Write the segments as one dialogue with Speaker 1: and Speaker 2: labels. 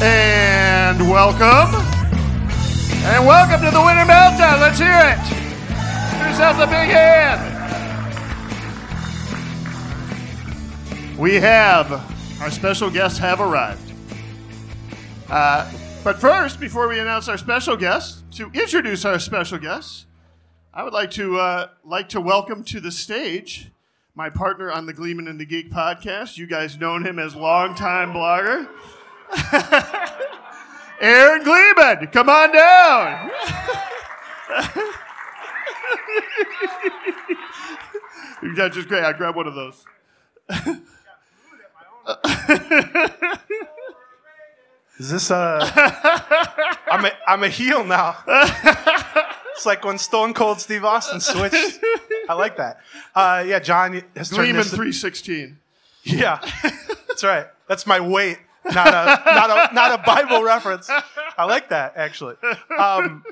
Speaker 1: And
Speaker 2: welcome. And welcome to the winter meltdown. Let's hear it. Who's has the big hand? We have our special guests have arrived. Uh, but first, before we announce our special guests, to introduce our special guests, I would like to uh, like to welcome to the stage my partner on the Gleeman and the Geek podcast. You guys known him as longtime blogger. Aaron Gleeman, come on down. That's just great. I grab one of those.
Speaker 3: Is this uh I'm a I'm a heel now. It's like when Stone Cold Steve Austin switched. I like that. Uh, yeah, John has
Speaker 2: Gleeman 316.
Speaker 3: Yeah, that's right. That's my weight, not a not a not a Bible reference. I like that actually. Um,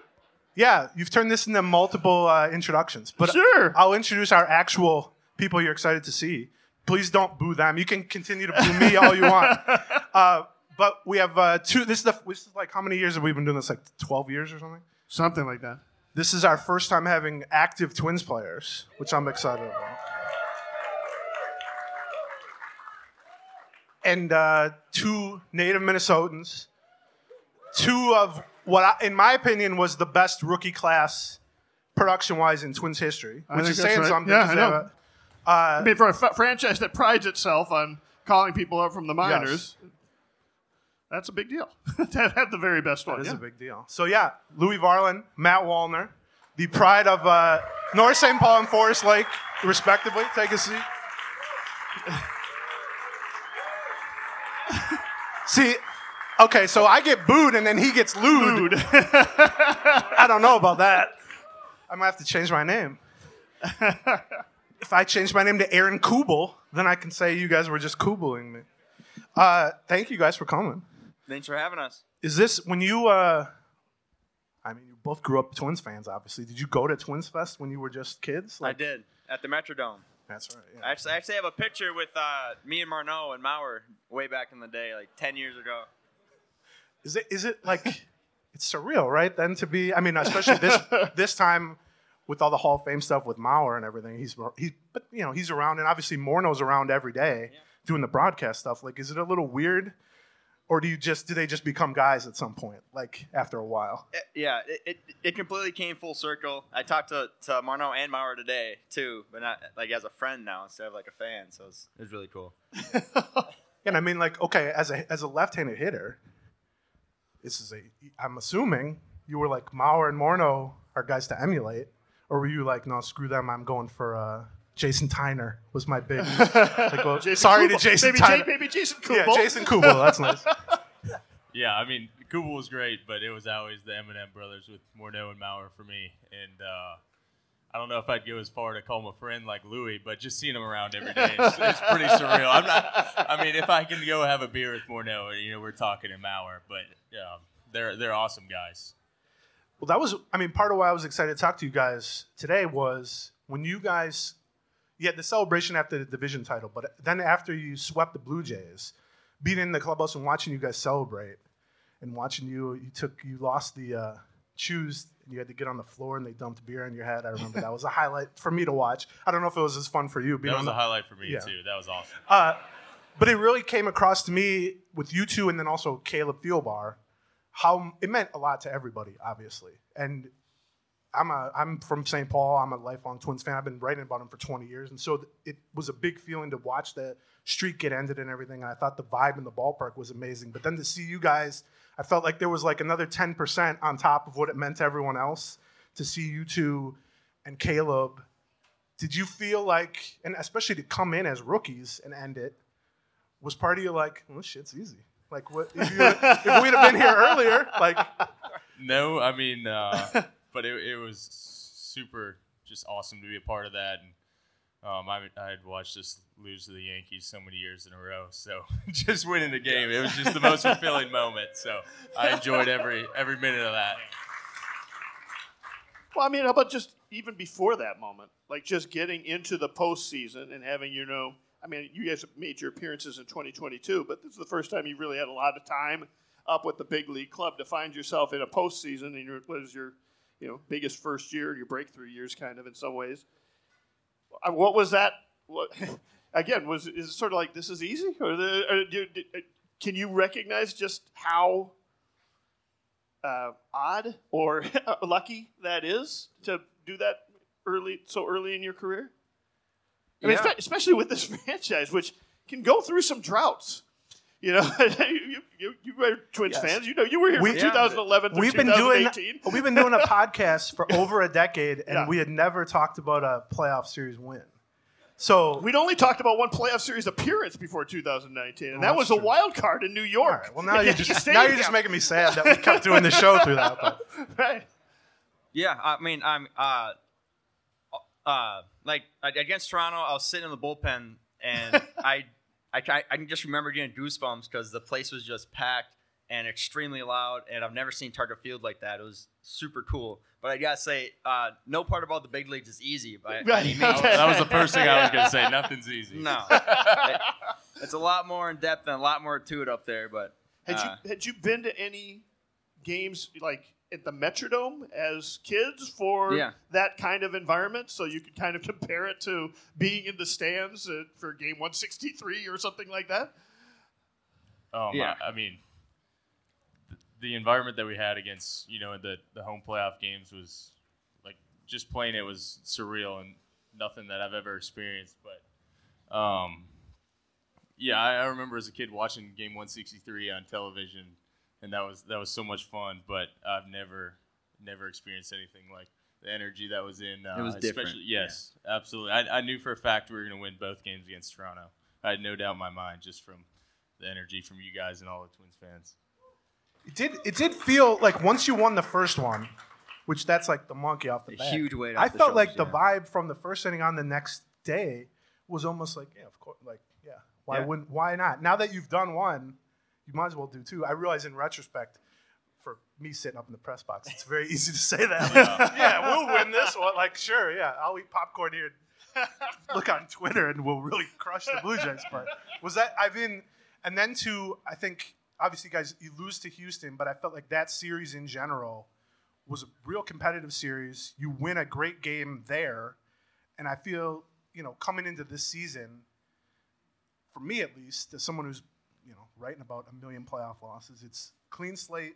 Speaker 3: yeah, you've turned this into multiple uh, introductions, but
Speaker 2: Sure.
Speaker 3: I'll introduce our actual people you're excited to see. Please don't boo them. You can continue to boo me all you want. Uh, but we have uh, two. This is the. This is like how many years have we been doing this? Like twelve years or something.
Speaker 2: Something like that.
Speaker 3: This is our first time having active Twins players, which I'm excited about. And uh, two native Minnesotans, two of what, I, in my opinion, was the best rookie class production-wise in Twins history,
Speaker 2: I
Speaker 3: which
Speaker 2: think
Speaker 3: is
Speaker 2: that's
Speaker 3: saying
Speaker 2: right.
Speaker 3: something.
Speaker 2: Yeah,
Speaker 3: 'cause
Speaker 2: I
Speaker 3: they have
Speaker 2: know.
Speaker 3: a- uh,
Speaker 2: I mean, for a f- franchise that prides itself on calling people up from the minors, that's a big deal. to have the very best one.
Speaker 3: That is
Speaker 2: yeah.
Speaker 3: a big deal. So yeah, Louie Varland, Matt Wallner, the pride of uh, North St. Paul and Forest Lake, respectively. Take a seat. See, okay, so I get booed and then he gets lewd. I don't know about that. I might have to change my name. if I change my name to Aaron Kubel, then I can say you guys were just Kubeling me. Uh, thank you guys for coming.
Speaker 4: Thanks for having us.
Speaker 3: Is this when you? uh I mean, you both grew up Twins fans, obviously. Did you go to Twins Fest when you were just kids?
Speaker 4: I did at the Metrodome.
Speaker 3: That's right.
Speaker 4: I actually, I actually have a picture with uh, me and Morneau and Mauer way back in the day, like 10 years ago.
Speaker 3: Is it? Is it like? it's surreal, right? Then to be. I mean, especially this this time with all the Hall of Fame stuff with Mauer and everything. He's he, but you know, he's around, and obviously Morneau's around every day doing the broadcast stuff. Like, is it a little weird? Or do you just do they just become guys at some point, like after a while?
Speaker 4: It- yeah, it, it, it completely came full circle. I talked to, to Morneau and Mauer today, too, but not like as a friend now instead of like a fan. So it's, it was really cool.
Speaker 3: And I mean, like, okay, as a as a left-handed hitter, this is a. I'm assuming you were like Mauer and Morneau are guys to emulate, or were you like, no, screw them, I'm going for uh, Jason Tyner was my big. like, well,
Speaker 2: Jason
Speaker 3: sorry
Speaker 2: Kubel.
Speaker 3: to Jason
Speaker 2: Maybe,
Speaker 3: Tyner.
Speaker 2: J- maybe Jason
Speaker 3: yeah,
Speaker 2: Kubel.
Speaker 3: Jason Kubel. That's nice.
Speaker 5: Yeah, I mean, Kubel was great, but it was always the Eminem brothers with Morneau and Mauer for me. And uh, I don't know if I'd go as far to call him a friend like Louie, but just seeing him around every day, it's, it's pretty surreal. I'm not. I mean, if I can go have a beer with Morneau, you know, we're talking in Mauer, but yeah, they're they're awesome guys.
Speaker 3: Well, that was, I mean, part of why I was excited to talk to you guys today was when you guys, you had the celebration after the division title, but then after you swept the Blue Jays, being in the clubhouse and watching you guys celebrate, and watching you, you took, you lost the uh, shoes, and you had to get on the floor, and they dumped beer on your head. I remember that was a highlight for me to watch. I don't know if it was as fun for you. Being
Speaker 5: That was
Speaker 3: the,
Speaker 5: a highlight for me
Speaker 3: Yeah.
Speaker 5: too. That was awesome.
Speaker 3: uh, but it really came across to me with you two and then also Caleb Thielbar, how it meant a lot to everybody, obviously. And I'm a I'm from St. Paul. I'm a lifelong Twins fan. I've been writing about them for 20 years, and so th- it was a big feeling to watch the streak get ended and everything. And I thought the vibe in the ballpark was amazing. But then to see you guys, I felt like there was like another 10% on top of what it meant to everyone else to see you two and Caleb. Did you feel like, and especially to come in as rookies and end it, was part of you like, well, this shit's easy? Like, what if, if we'd have been here earlier? Like,
Speaker 5: No, I mean, uh, but it, it was super just awesome to be a part of that. And Um, I, I had watched us lose to the Yankees so many years in a row, so just winning the game, it was just the most fulfilling moment. So I enjoyed every every minute of that.
Speaker 2: Well, I mean, how about just even before that moment, like just getting into the postseason and having you know, I mean, you guys made your appearances in 2022, but this is the first time you really had a lot of time up with the big league club to find yourself in a postseason, and your what is your, you know, biggest first year, your breakthrough years, kind of in some ways. Uh, What was that? What, again, was is it sort of like this is easy, or, the, or do, do, can you recognize just how uh, odd or lucky that is to do that early, so early in your career. I mean,
Speaker 4: Yeah.
Speaker 2: especially with this franchise, which can go through some droughts. You know, you, you, you were Twins
Speaker 3: Yes.
Speaker 2: fans. You know, you were here
Speaker 3: We-
Speaker 2: from 2011 to
Speaker 3: We've been doing we've been doing a podcast for over a decade, and
Speaker 2: Yeah.
Speaker 3: we had never talked about a playoff series win. So
Speaker 2: We'd only talked about one playoff series appearance before 2019, and that
Speaker 3: that's
Speaker 2: was a wild card in New York.
Speaker 3: right, well now you're just now you're just making me sad that we kept doing the show through that. But
Speaker 2: right.
Speaker 4: Yeah, I mean, I'm uh, uh, like against Toronto, I was sitting in the bullpen, and I, I, ca- I can just remember getting goosebumps because the place was just packed and extremely loud, and I've never seen Target Field like that. It was super cool. But I gotta say, uh, no part about the big leagues is easy by
Speaker 2: Right,
Speaker 4: any means.
Speaker 2: okay.
Speaker 5: That was the first thing I was gonna say. Nothing's easy.
Speaker 4: No, It- it's a lot more in depth and a lot more to it up there. But
Speaker 2: Had
Speaker 4: uh,
Speaker 2: you had you been to any games like at the Metrodome as kids for
Speaker 4: Yeah.
Speaker 2: that kind of environment? So you could kind of compare it to being in the stands for game 163 or something like that.
Speaker 5: Oh my!
Speaker 4: Yeah.
Speaker 5: I mean, th- the environment that we had against you know the the home playoff games was like just playing it was surreal and nothing that I've ever experienced. But um, yeah, I, I remember as a kid watching game 163 on television, and that was that was so much fun. But I've never never experienced anything like the energy that was in. Uh,
Speaker 4: It was different,
Speaker 5: especially- Yes, absolutely. I, I knew for a fact we were going to win both games against Toronto. I had no doubt in my mind just from the energy from you guys and all the Twins fans.
Speaker 3: it did it did feel like once you won the first one, which that's like the monkey off the
Speaker 4: A
Speaker 3: back.
Speaker 4: huge weight
Speaker 3: I
Speaker 4: the
Speaker 3: felt like the vibe from the first inning on the next day was almost like, yeah, of course, like, yeah, why
Speaker 4: Yeah.
Speaker 3: wouldn't, why not? Now that you've done one, you might as well do too. I realize in retrospect, for me sitting up in the press box, it's very easy to say that. yeah, we'll win this one. Like, sure, yeah, I'll eat popcorn here. and Look on Twitter, and we'll really crush the Blue Jays. But was that I've been, and then to I think obviously, guys, you lose to Houston, but I felt like that series in general was a real competitive series. You win a great game there, and I feel you know coming into this season, for me at least, as someone who's you know writing about a million playoff losses, it's clean slate.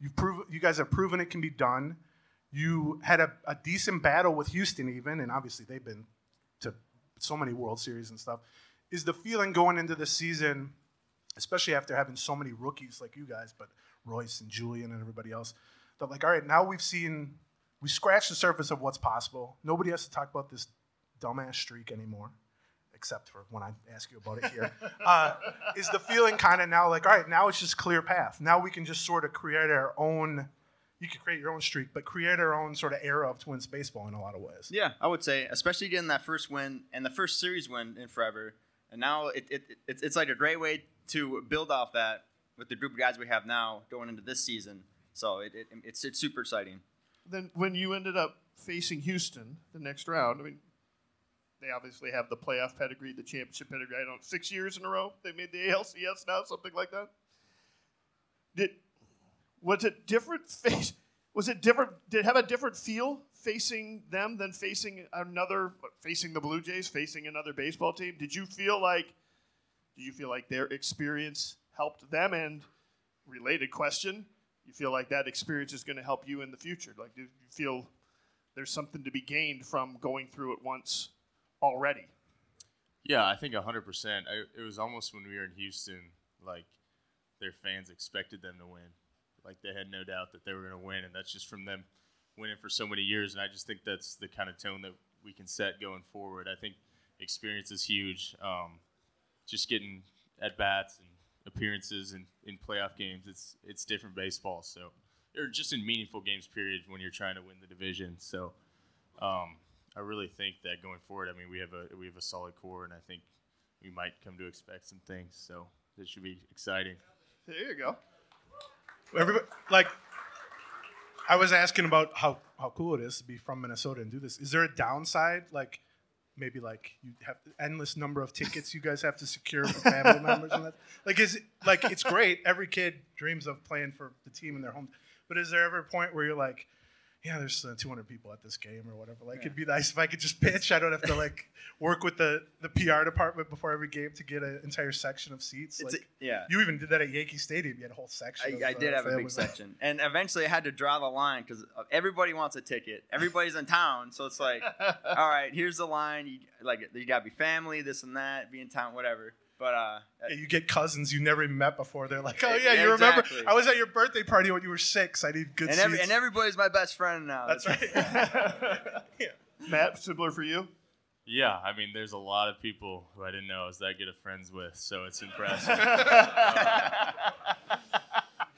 Speaker 3: You've proven you guys have proven it can be done. You had a, a decent battle with Houston, even, and obviously they've been to so many World Series and stuff. Is the feeling going into the season, especially after having so many rookies like you guys, but Royce and Julian and everybody else, that like, all right, now we've seen, we scratched the surface of what's possible. Nobody has to talk about this dumbass streak anymore, except for when I ask you about it here. uh, is the feeling kind of now like, all right, now it's just clear path. Now we can just sort of create our own. You can create your own streak, but create our own sort of era of Twins baseball in a lot of ways.
Speaker 4: Yeah, I would say, especially getting that first win and the first series win in forever. And now it, it, it it's, it's like a great way to build off that with the group of guys we have now going into this season. So it, it, it's, it's super exciting.
Speaker 2: Then when you ended up facing Houston the next round, I mean, they obviously have the playoff pedigree, the championship pedigree. I don't six years in a row they made the ALCS now, something like that. Did was it different? Face was it different? Did it have a different feel facing them than facing another, facing the Blue Jays, facing another baseball team? Did you feel like? Did you feel like their experience helped them? And related question, you feel like that experience is going to help you in the future? Like, do you feel there's something to be gained from going through it once already?
Speaker 5: Yeah, I think 100%. I, it was almost when we were in Houston, like their fans expected them to win. Like they had no doubt that they were going to win, and that's just from them winning for so many years. And I just think that's the kind of tone that we can set going forward. I think experience is huge. Um, just getting at bats and appearances in, in playoff games, it's it's different baseball. So, or just in meaningful games, period, when you're trying to win the division. So, um, I really think that going forward, I mean, we have a we have a solid core, and I think we might come to expect some things. So this should be exciting.
Speaker 2: There you go.
Speaker 3: Everybody, like, I was asking about how, how cool it is to be from Minnesota and do this. Is there a downside? Like, maybe like you have endless number of tickets you guys have to secure for family members and that. Like, is it, like it's great. Every kid dreams of playing for the team in their home. But is there ever a point where you're like, yeah, there's uh, 200 people at this game or whatever. Like, it'd be nice if I could just pitch. I don't have to like work with the, the PR department before every game to get an entire section of seats. Like,
Speaker 4: a- yeah.
Speaker 3: you even did that at Yankee Stadium. You had a whole section. of,
Speaker 4: I, I
Speaker 3: uh,
Speaker 4: did have a big section, and eventually I had to draw the line because everybody wants a ticket. Everybody's in town, so it's like, all right, here's the line. You, like, you gotta be family, this and that, be in town, whatever. But uh,
Speaker 3: Yeah, you get cousins you never even met before. They're like, "Oh
Speaker 4: Yeah,
Speaker 3: yeah, you remember? I was at your birthday party when you were six. I need good
Speaker 4: and
Speaker 3: seats."
Speaker 4: every, and everybody's my best friend now.
Speaker 3: That's right. yeah.
Speaker 2: Matt, similar for you.
Speaker 5: Yeah, I mean, there's a lot of people who I didn't know I was that good of friends with, so it's impressive.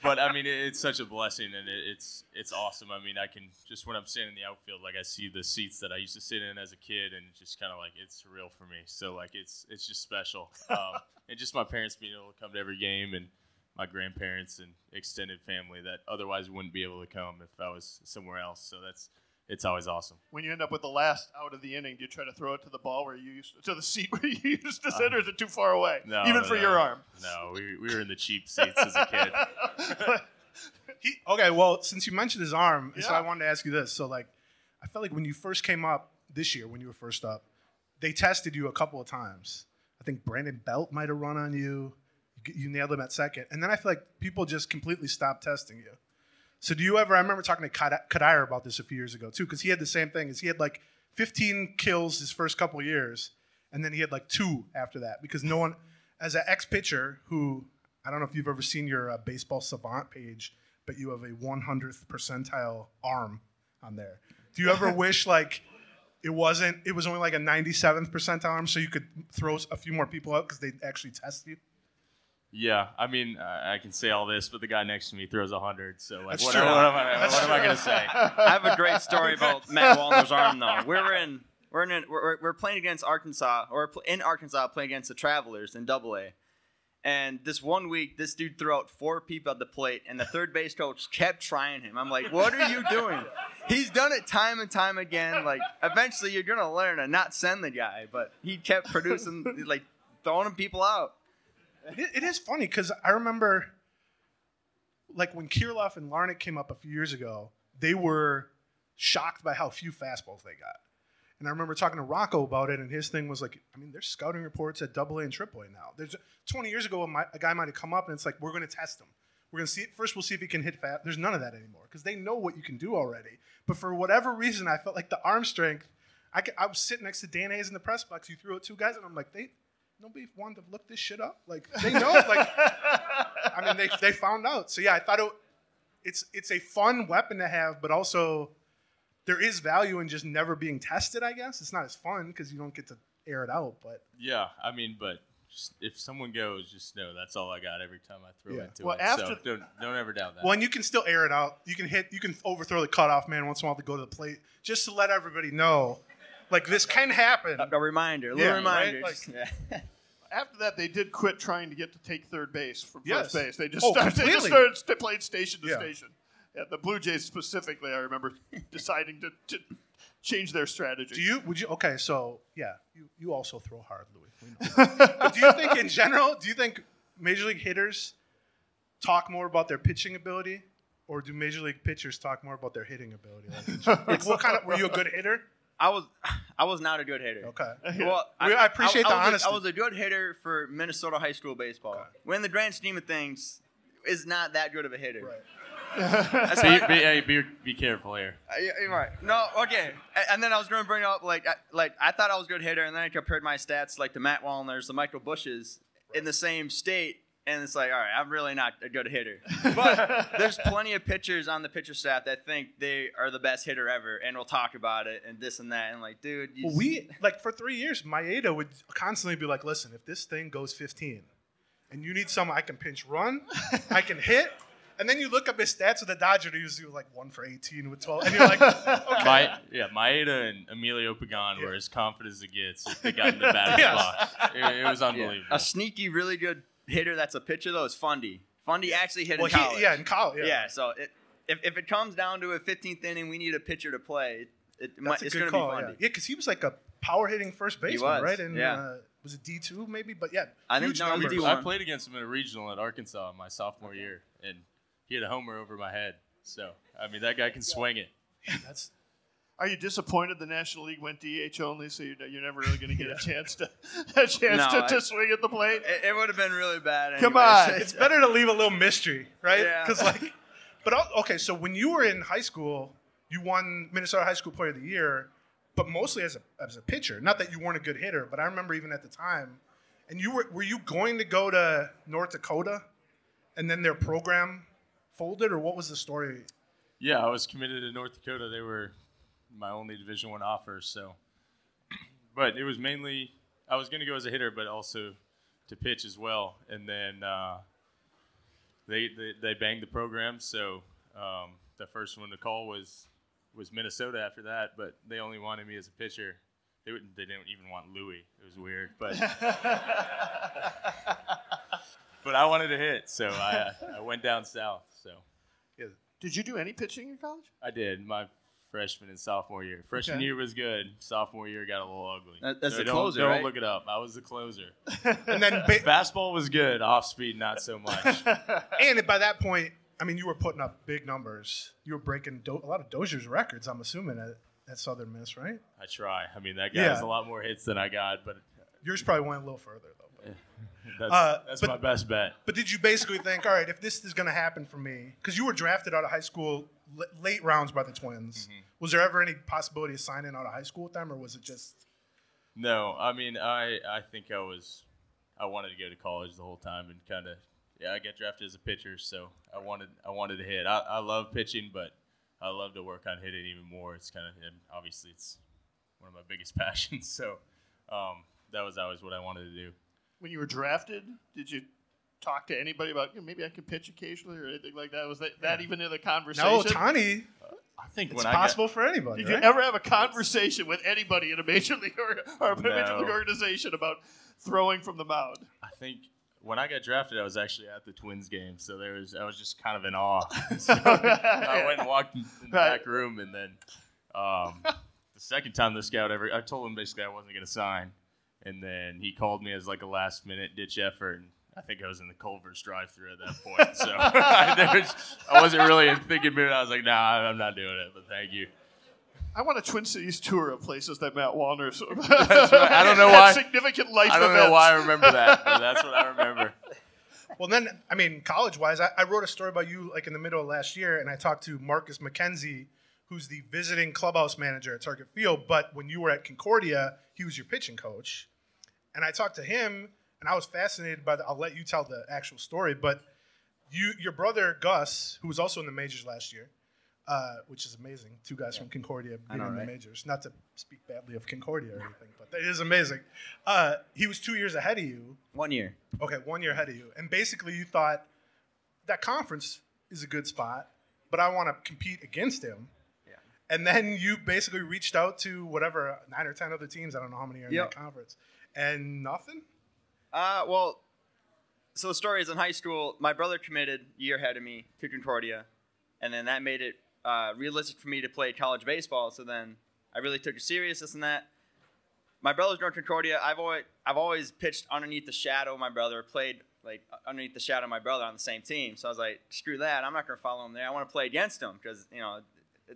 Speaker 5: but I mean, it, it's such a blessing, and it, it's it's awesome. I mean, I can just when I'm standing in the outfield, like I see the seats that I used to sit in as a kid, and just kind of like it's surreal for me. So like it's it's just special, um, and just my parents being able to come to every game, and my grandparents and extended family that otherwise wouldn't be able to come if I was somewhere else. So that's it's always awesome.
Speaker 2: When you end up with the last out of the inning, do you try to throw it to the ball where you used to the seat where you used to uh, sit, or is it too far away?
Speaker 5: No,
Speaker 2: even
Speaker 5: no,
Speaker 2: for
Speaker 5: no.
Speaker 2: your arm.
Speaker 5: No, we, we were in the cheap seats as a kid.
Speaker 3: He, okay, well, since you mentioned his arm, so I wanted to ask you this. So, like, I felt like when you first came up this year, when you were first up, they tested you a couple of times. I think Brandon Belt might have run on you. You, you nailed him at second, and then I feel like people just completely stopped testing you. So, do you ever? I remember talking to Kad- Kadir about this a few years ago too, because he had the same thing. Is he had like 15 kills his first couple years, and then he had like two after that because no one, as an ex pitcher who I don't know if you've ever seen your uh, baseball savant page, but you have a 100th percentile arm on there. Do you ever wish like it wasn't? It was only like a 97th percentile arm, so you could throw a few more people out because they actually test you.
Speaker 5: Yeah, I mean, I I can say all this, but the guy next to me throws a hundred. So like, what, what am I?
Speaker 3: That's
Speaker 5: what am I gonna say?
Speaker 4: I have a great story about Matt Wallner's arm, though. We're in we're in we're, we're- we're playing against Arkansas or in Arkansas playing against the Travelers in Double A. And this one week, this dude threw out four people at the plate, and the third base coach kept trying him. I'm like, "What are you doing?" He's done it time and time again. Like, eventually, you're gonna learn and not send the guy, but he kept producing, like, throwing people out.
Speaker 3: It, it is funny because I remember, like when Kirilloff and Larnach came up a few years ago, they were shocked by how few fastballs they got. And I remember talking to Rocco about it, and his thing was like, I mean, there's scouting reports at Double A and Triple A now. There's 20 years ago, a guy might have come up, and it's like, we're going to test him. We're going to see it first. We'll see if he can hit fast. There's none of that anymore because they know what you can do already. But for whatever reason, I felt like the arm strength. I, could, I was sitting next to Dan Hayes in the press box. You threw out two guys, and I'm like, they nobody wanted to look this shit up. Like they know. like I mean, they they found out. So yeah, I thought it, it's it's a fun weapon to have, but also there is value in just never being tested. I guess it's not as fun because you don't get to air it out. But
Speaker 5: Yeah, I mean, but just, if someone goes, just know that's all I got every time I throw
Speaker 3: Yeah.
Speaker 5: into
Speaker 2: Well,
Speaker 5: it.
Speaker 2: after-
Speaker 5: so don't don't ever doubt that.
Speaker 3: well, and you can still air it out. You can hit. You can overthrow the cutoff man once in a while to go to the plate, just to let everybody know, like this can happen.
Speaker 4: A, a reminder, a little
Speaker 3: Yeah,
Speaker 4: reminder.
Speaker 3: right?
Speaker 4: just- yeah.
Speaker 2: After that, they did quit trying to get to take third base from
Speaker 3: Yes.
Speaker 2: first base. They just
Speaker 3: Oh,
Speaker 2: started, they just started st- played station to
Speaker 3: Yeah.
Speaker 2: station. Yeah, the Blue Jays specifically, I remember deciding to, to change their strategy.
Speaker 3: Do you? Would you? Okay, so yeah, you you also throw hard, Louie. We know. but do you think in general? Do you think major league hitters talk more about their pitching ability, or do major league pitchers talk more about their hitting ability? Like, like what kind of? Were you a good hitter?
Speaker 4: I was I was not a good hitter.
Speaker 3: Okay.
Speaker 4: Well,
Speaker 3: We- I appreciate the
Speaker 4: was a-
Speaker 3: honesty.
Speaker 4: I was a good hitter for Minnesota high school baseball. When in the grand scheme of things, is not that good of a hitter. That's
Speaker 5: be,
Speaker 4: why-
Speaker 5: be, hey, be, be careful here.
Speaker 4: Uh, yeah, you're right. No, okay. And then I was going to bring up like I, like I thought I was a good hitter, and then I compared my stats like the Matt Wallners, the Michael Busches in the same state, and it's like, all right, I'm really not a good hitter. But there's plenty of pitchers on the pitcher staff that think they are the best hitter ever, and we'll talk about it and this and that, and like, dude, you
Speaker 3: Well, we like for three years, Maeda would constantly be like, "Listen, if this thing goes 15, and you need someone I can pinch run, I can hit, And then you look up his stats with the Dodgers, he was, he was like one for 18 with 12. And you're like, okay.
Speaker 5: My, yeah, Maeda and Emilio Pagan were as confident as it gets if they got in the batter's
Speaker 3: Yes.
Speaker 5: box. It, it was unbelievable.
Speaker 4: A sneaky, really good hitter that's a pitcher though is Fundy. Fundy actually hit
Speaker 3: well,
Speaker 4: in college.
Speaker 3: he, yeah, in college. Yeah,
Speaker 4: yeah. So it, if, if it comes down to a 15th inning, we need a pitcher to play. It, it might,
Speaker 3: That's a
Speaker 4: it's
Speaker 3: good
Speaker 4: going to be
Speaker 3: call. Yeah,
Speaker 4: Fundy.
Speaker 3: yeah, because he was like a power hitting first baseman, right? And
Speaker 4: yeah.
Speaker 3: uh, was it D two maybe? But yeah,
Speaker 4: I think-
Speaker 3: huge
Speaker 4: no, it was
Speaker 3: numbers.
Speaker 4: D1.
Speaker 5: I played against him in a regional at Arkansas my sophomore year, and he had a homer over my head. So I mean, that guy can swing it.
Speaker 3: Yeah, That's
Speaker 2: Are you disappointed the National League went DH only, so you're, you're never really going to get a chance to a chance
Speaker 4: No,
Speaker 2: to,
Speaker 4: I-
Speaker 2: to swing at the plate?
Speaker 4: It, it would have been really bad.
Speaker 2: Come
Speaker 4: anyways.
Speaker 2: on.
Speaker 3: it's better to leave a little mystery, right?
Speaker 4: Yeah.
Speaker 3: Because like, but okay, so when you were in high school, you won Minnesota High School Player of the Year, but mostly as a as a pitcher. Not that you weren't a good hitter, but I remember even at the time, and you were were you going to go to North Dakota, and then their program folded, or what was the story?
Speaker 5: Yeah, I was committed to North Dakota. They were my only Division One offer. So, but it was mainly I was going to go as a hitter, but also to pitch as well. And then uh, they, they they banged the program. So um, the first one to call was was Minnesota. After that, but they only wanted me as a pitcher. They wouldn't. They didn't even want Louie. It was weird, but but I wanted to hit, so I I went down south. So. Yeah.
Speaker 2: did you do any pitching in college?
Speaker 5: I did my freshman and sophomore year. Freshman
Speaker 2: Okay.
Speaker 5: year was good. Sophomore year got a little ugly.
Speaker 4: That- that's
Speaker 5: So
Speaker 4: the
Speaker 5: don't,
Speaker 4: closer,
Speaker 5: Don't
Speaker 4: right?
Speaker 5: look it up. I was the closer.
Speaker 3: And then ba-
Speaker 5: Fastball was good. Off speed, not so much.
Speaker 3: and by that point, I mean you were putting up big numbers. You were breaking do- a lot of Dozier's records. I'm assuming at, at Southern Miss, right?
Speaker 5: I try. I mean, that guy
Speaker 3: Yeah.
Speaker 5: has a lot more hits than I got, but
Speaker 3: Yours probably went a little further though. but-
Speaker 5: that's,
Speaker 3: Uh,
Speaker 5: that's
Speaker 3: but-
Speaker 5: my best bet.
Speaker 3: But did you basically think, all right, if this is going to happen for me, because you were drafted out of high school l- late rounds by the Twins,
Speaker 5: Mm-hmm.
Speaker 3: was there ever any possibility of signing out of high school with them, or was it just?
Speaker 5: No, I mean, I I think I was, I wanted to go to college the whole time and kind of, yeah, I got drafted as a pitcher, so I wanted I wanted to hit. I, I love pitching, but I love to work on hitting even more. It's kind of, and obviously, it's one of my biggest passions. So um, that was always what I wanted to do.
Speaker 2: When you were drafted, did you talk to anybody about "Yeah, maybe I could pitch occasionally or anything like that? Was that, that even in the conversation?
Speaker 3: No, Tani.
Speaker 5: I think
Speaker 3: It's
Speaker 5: when
Speaker 3: possible for anybody.
Speaker 2: Did you ever have a conversation with anybody in a major league or, or a major league organization about throwing from the mound?
Speaker 5: I, I think when I got drafted, I was actually at the Twins game, so there was I was just kind of in awe. so I went and walked in, in the
Speaker 2: Right.
Speaker 5: back room, and then um, the second time the scout ever, I told him basically I wasn't going to sign, and then he called me as like a last minute ditch effort. And, I think I was in the Culver's drive-through at that point, so was, I wasn't really in thinking mood. I was like, "Nah, I'm not doing it." But thank you.
Speaker 2: I want a Twin Cities tour of places that Matt Wallner's.
Speaker 5: right. I don't know
Speaker 2: had
Speaker 5: why-
Speaker 2: Significant life
Speaker 5: I don't
Speaker 2: events.
Speaker 5: know why I remember that, but that's what I remember.
Speaker 3: Well, then, I mean, college wise, I, I wrote a story about you like in the middle of last year, and I talked to Marcus McKenzie, who's the visiting clubhouse manager at Target Field. But when you were at Concordia, he was your pitching coach. And I talked to him, and I was fascinated by the. I'll let you tell the actual story, but you, your brother Gus, who was also in the majors last year, uh, which is amazing. Two guys from Concordia being in the
Speaker 4: right?
Speaker 3: majors. Not to speak badly of Concordia or anything, but it is amazing. Uh, he was two years ahead of you.
Speaker 4: One year.
Speaker 3: Okay, one year ahead of you. And basically, you thought that conference is a good spot, but I want to compete against him.
Speaker 4: Yeah.
Speaker 3: And then you basically reached out to whatever nine or ten other teams. I don't know how many are in
Speaker 4: Yep.
Speaker 3: that conference, and nothing.
Speaker 4: Uh, well, so the story is in high school, my brother committed a year ahead of me to Concordia, and then that made it uh, realistic for me to play college baseball. So then I really took it serious, this and that. My brother's going to Concordia. I've always I've always pitched underneath the shadow of my brother, played like underneath the shadow of my brother on the same team. So I was like, screw that. I'm not going to follow him there. I want to play against him because you know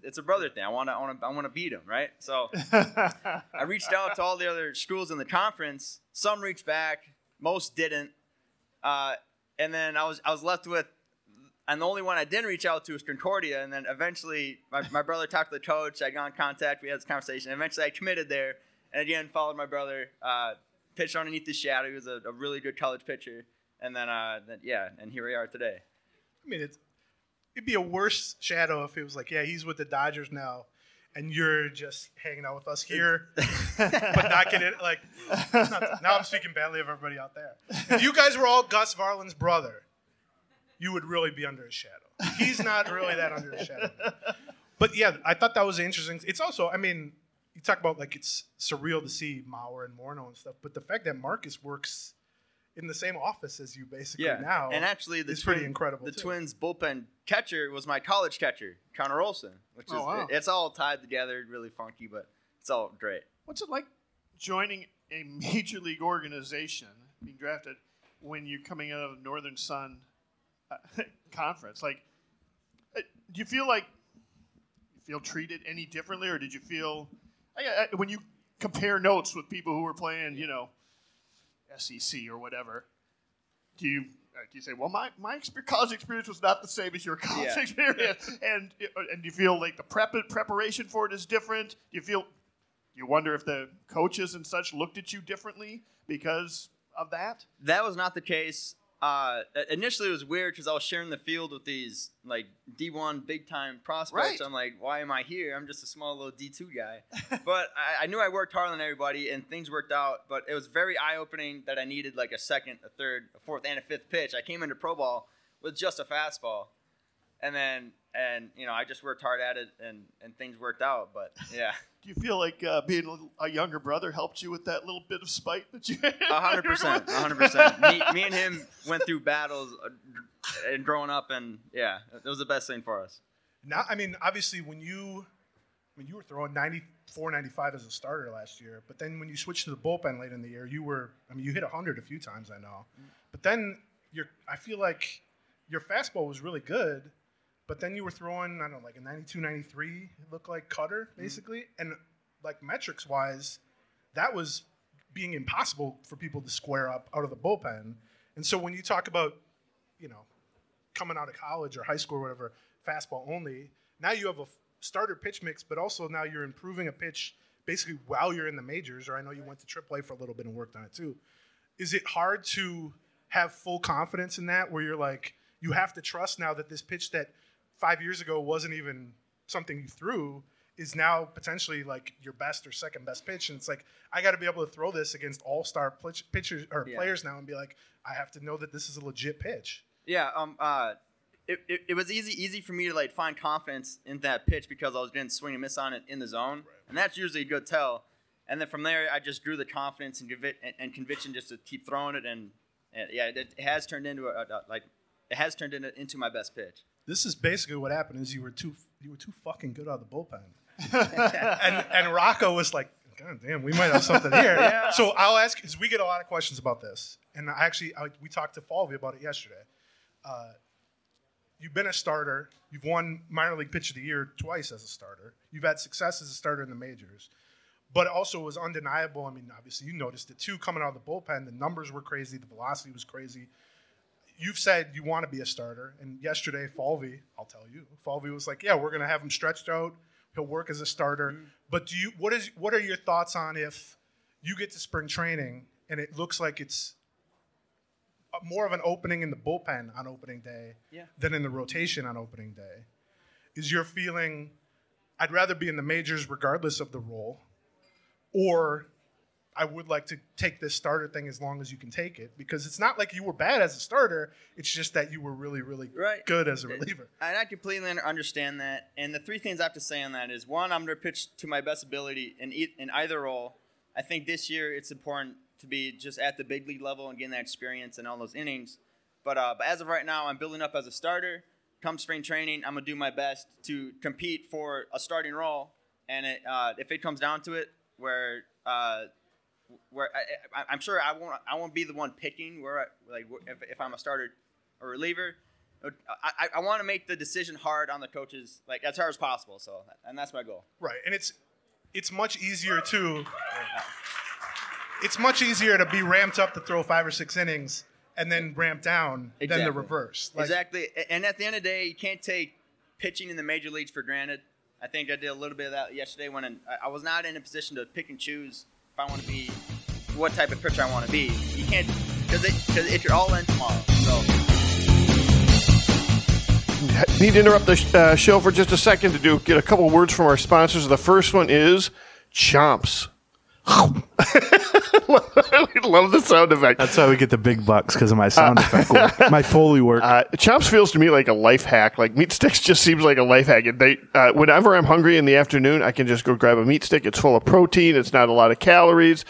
Speaker 4: it's a brother thing. I want to I want to I want to beat him, right? So. I reached out to all the other schools in the conference. Some reached back, most didn't. Uh, and then I was I was left with, and the only one I didn't reach out to was Concordia. And then eventually, my, my brother talked to the coach. I got in contact. We had this conversation. Eventually, I committed there, and again followed my brother. Uh, pitched underneath the shadow. He was a, a really good college pitcher. And then, uh, then yeah, and here we are today.
Speaker 3: I mean, it's, it'd be a worse shadow if it was like, yeah, he's with the Dodgers now, and you're just hanging out with us here, but not getting like. Not, now I'm speaking badly of everybody out there. If you guys were all Gus Varland's brother, you would really be under his shadow. He's not really that under his shadow. But yeah, I thought that was interesting. It's also, I mean, you talk about like it's surreal to see Mauer and Morneau and stuff, but the fact that Marcus works in the same office as you basically
Speaker 4: Yeah.
Speaker 3: now,
Speaker 4: and actually, the
Speaker 3: is pretty incredible,
Speaker 4: The
Speaker 3: too.
Speaker 4: Twins bullpen catcher was my college catcher, Connor Olson, which is
Speaker 2: Oh, wow.
Speaker 4: it's all tied together, really funky, but it's all great.
Speaker 2: What's it like joining a major league organization, being drafted, when you're coming out of the Northern Sun uh, conference? Like, uh, do you feel like you feel treated any differently, or did you feel I, I, when you compare notes with people who were playing, you know, SEC or whatever? Do you do you say, well, my my college experience was not the same as your college
Speaker 4: Yeah.
Speaker 2: experience, and uh, and do you feel like the prep preparation for it is different? Do you feel you wonder if the coaches and such looked at you differently because of that?
Speaker 4: That was not the case. Uh, initially, it was weird because I was sharing the field with these like D1 big time prospects.
Speaker 2: Right.
Speaker 4: I'm like, why am I here? I'm just a small little D2 guy. but I, I knew I worked harder than everybody, and things worked out. But it was very eye opening that I needed like a second, a third, a fourth, and a fifth pitch. I came into pro ball with just a fastball, and then and you know I just worked hard at it, and and things worked out. But yeah.
Speaker 2: Do you feel like uh, being a younger brother helped you with that little bit of spite that you had?
Speaker 4: A hundred percent, a hundred percent. Me, me and him went through battles uh, and growing up, and yeah, it was the best thing for us.
Speaker 3: Now, I mean, obviously, when you, I mean, you were throwing 94, 95 as a starter last year, but then when you switched to the bullpen late in the year, you were, I mean, you hit 100 a few times, I know. But then your, I feel like your fastball was really good, but then you were throwing, I don't know, like a 92, 93, it looked like cutter, mm-hmm. basically. And like metrics wise, that was being impossible for people to square up out of the bullpen. And so when you talk about, you know, coming out of college or high school or whatever, fastball only. Now you have a f- starter pitch mix, but also now you're improving a pitch basically while you're in the majors. Or I know you went to AAA for a little bit and worked on it too. Is it hard to have full confidence in that, where you're like, you have to trust now that this pitch that five years ago wasn't even something you threw is now potentially like your best or second best pitch, and it's like I got to be able to throw this against all star pitch- pitchers or
Speaker 4: Yeah.
Speaker 3: players now and be like, I have to know that this is a legit pitch.
Speaker 4: Yeah, um, uh, it, it, it was easy easy for me to like find confidence in that pitch because I was getting swing and miss on it in the zone, and that's usually a good tell. And then from there, I just grew the confidence and, and, and conviction just to keep throwing it, and, and yeah, it, it has turned into a, a, like it has turned into, into my best pitch.
Speaker 3: This is basically what happened. Is you were too you were too fucking good out of the bullpen, and and Rocco was like, God damn, we might have something here.
Speaker 4: Yeah.
Speaker 3: So I'll ask because we get a lot of questions about this, and I actually I, we talked to Falvey about it yesterday. Uh, you've been a starter. You've won minor league pitch of the year twice as a starter. You've had success as a starter in the majors. But also was undeniable. I mean, obviously you noticed it too. Coming out of the bullpen, the numbers were crazy. The velocity was crazy you've said you want to be a starter, and yesterday Falvey, I'll tell you, Falvey was like, "Yeah, we're gonna have him stretched out. He'll work as a starter." Mm-hmm. But do you? What is? What are your thoughts on if you get to spring training and it looks like it's more of an opening in the bullpen on opening day
Speaker 4: Yeah.
Speaker 3: than in the rotation on opening day? Is your feeling? I'd rather be in the majors regardless of the role, or I would like to take this starter thing as long as you can take it because it's not like you were bad as a starter. It's just that you were really, really
Speaker 4: Right.
Speaker 3: good as a reliever.
Speaker 4: And I completely understand that. And the three things I have to say on that is one, I'm going to pitch to my best ability in, e- in either role. I think this year it's important to be just at the big league level and getting that experience and all those innings. But, uh, but as of right now, I'm building up as a starter. Come spring training, I'm going to do my best to compete for a starting role. And it, uh, if it comes down to it, where uh, where I, I, I'm sure I won't I won't be the one picking where I, like if, if I'm a starter or reliever. I, I, I want to make the decision hard on the coaches, like as hard as possible. So, and that's my goal.
Speaker 3: Right, and it's it's much easier to it's much easier to be ramped up to throw five or six innings and then ramp down than the reverse. Like,
Speaker 4: exactly. And at the end of the day, you can't take pitching in the major leagues for granted. I think I did a little bit of that yesterday when I was not in a position to pick and choose if I want to be what type of pitcher I want to be. You can't because it because it all end tomorrow. So.
Speaker 2: Need to interrupt the sh- uh, show for just a second to do get a couple words from our sponsors. The first one is Chomps. we love the sound effect.
Speaker 3: That's how we get the big bucks because of my sound effect work, my foley work.
Speaker 2: Uh, Chomps feels to me like a life hack. Like meat sticks just seems like a life hack. And They, uh, whenever I'm hungry in the afternoon, I can just go grab a meat stick. It's full of protein. It's not a lot of calories.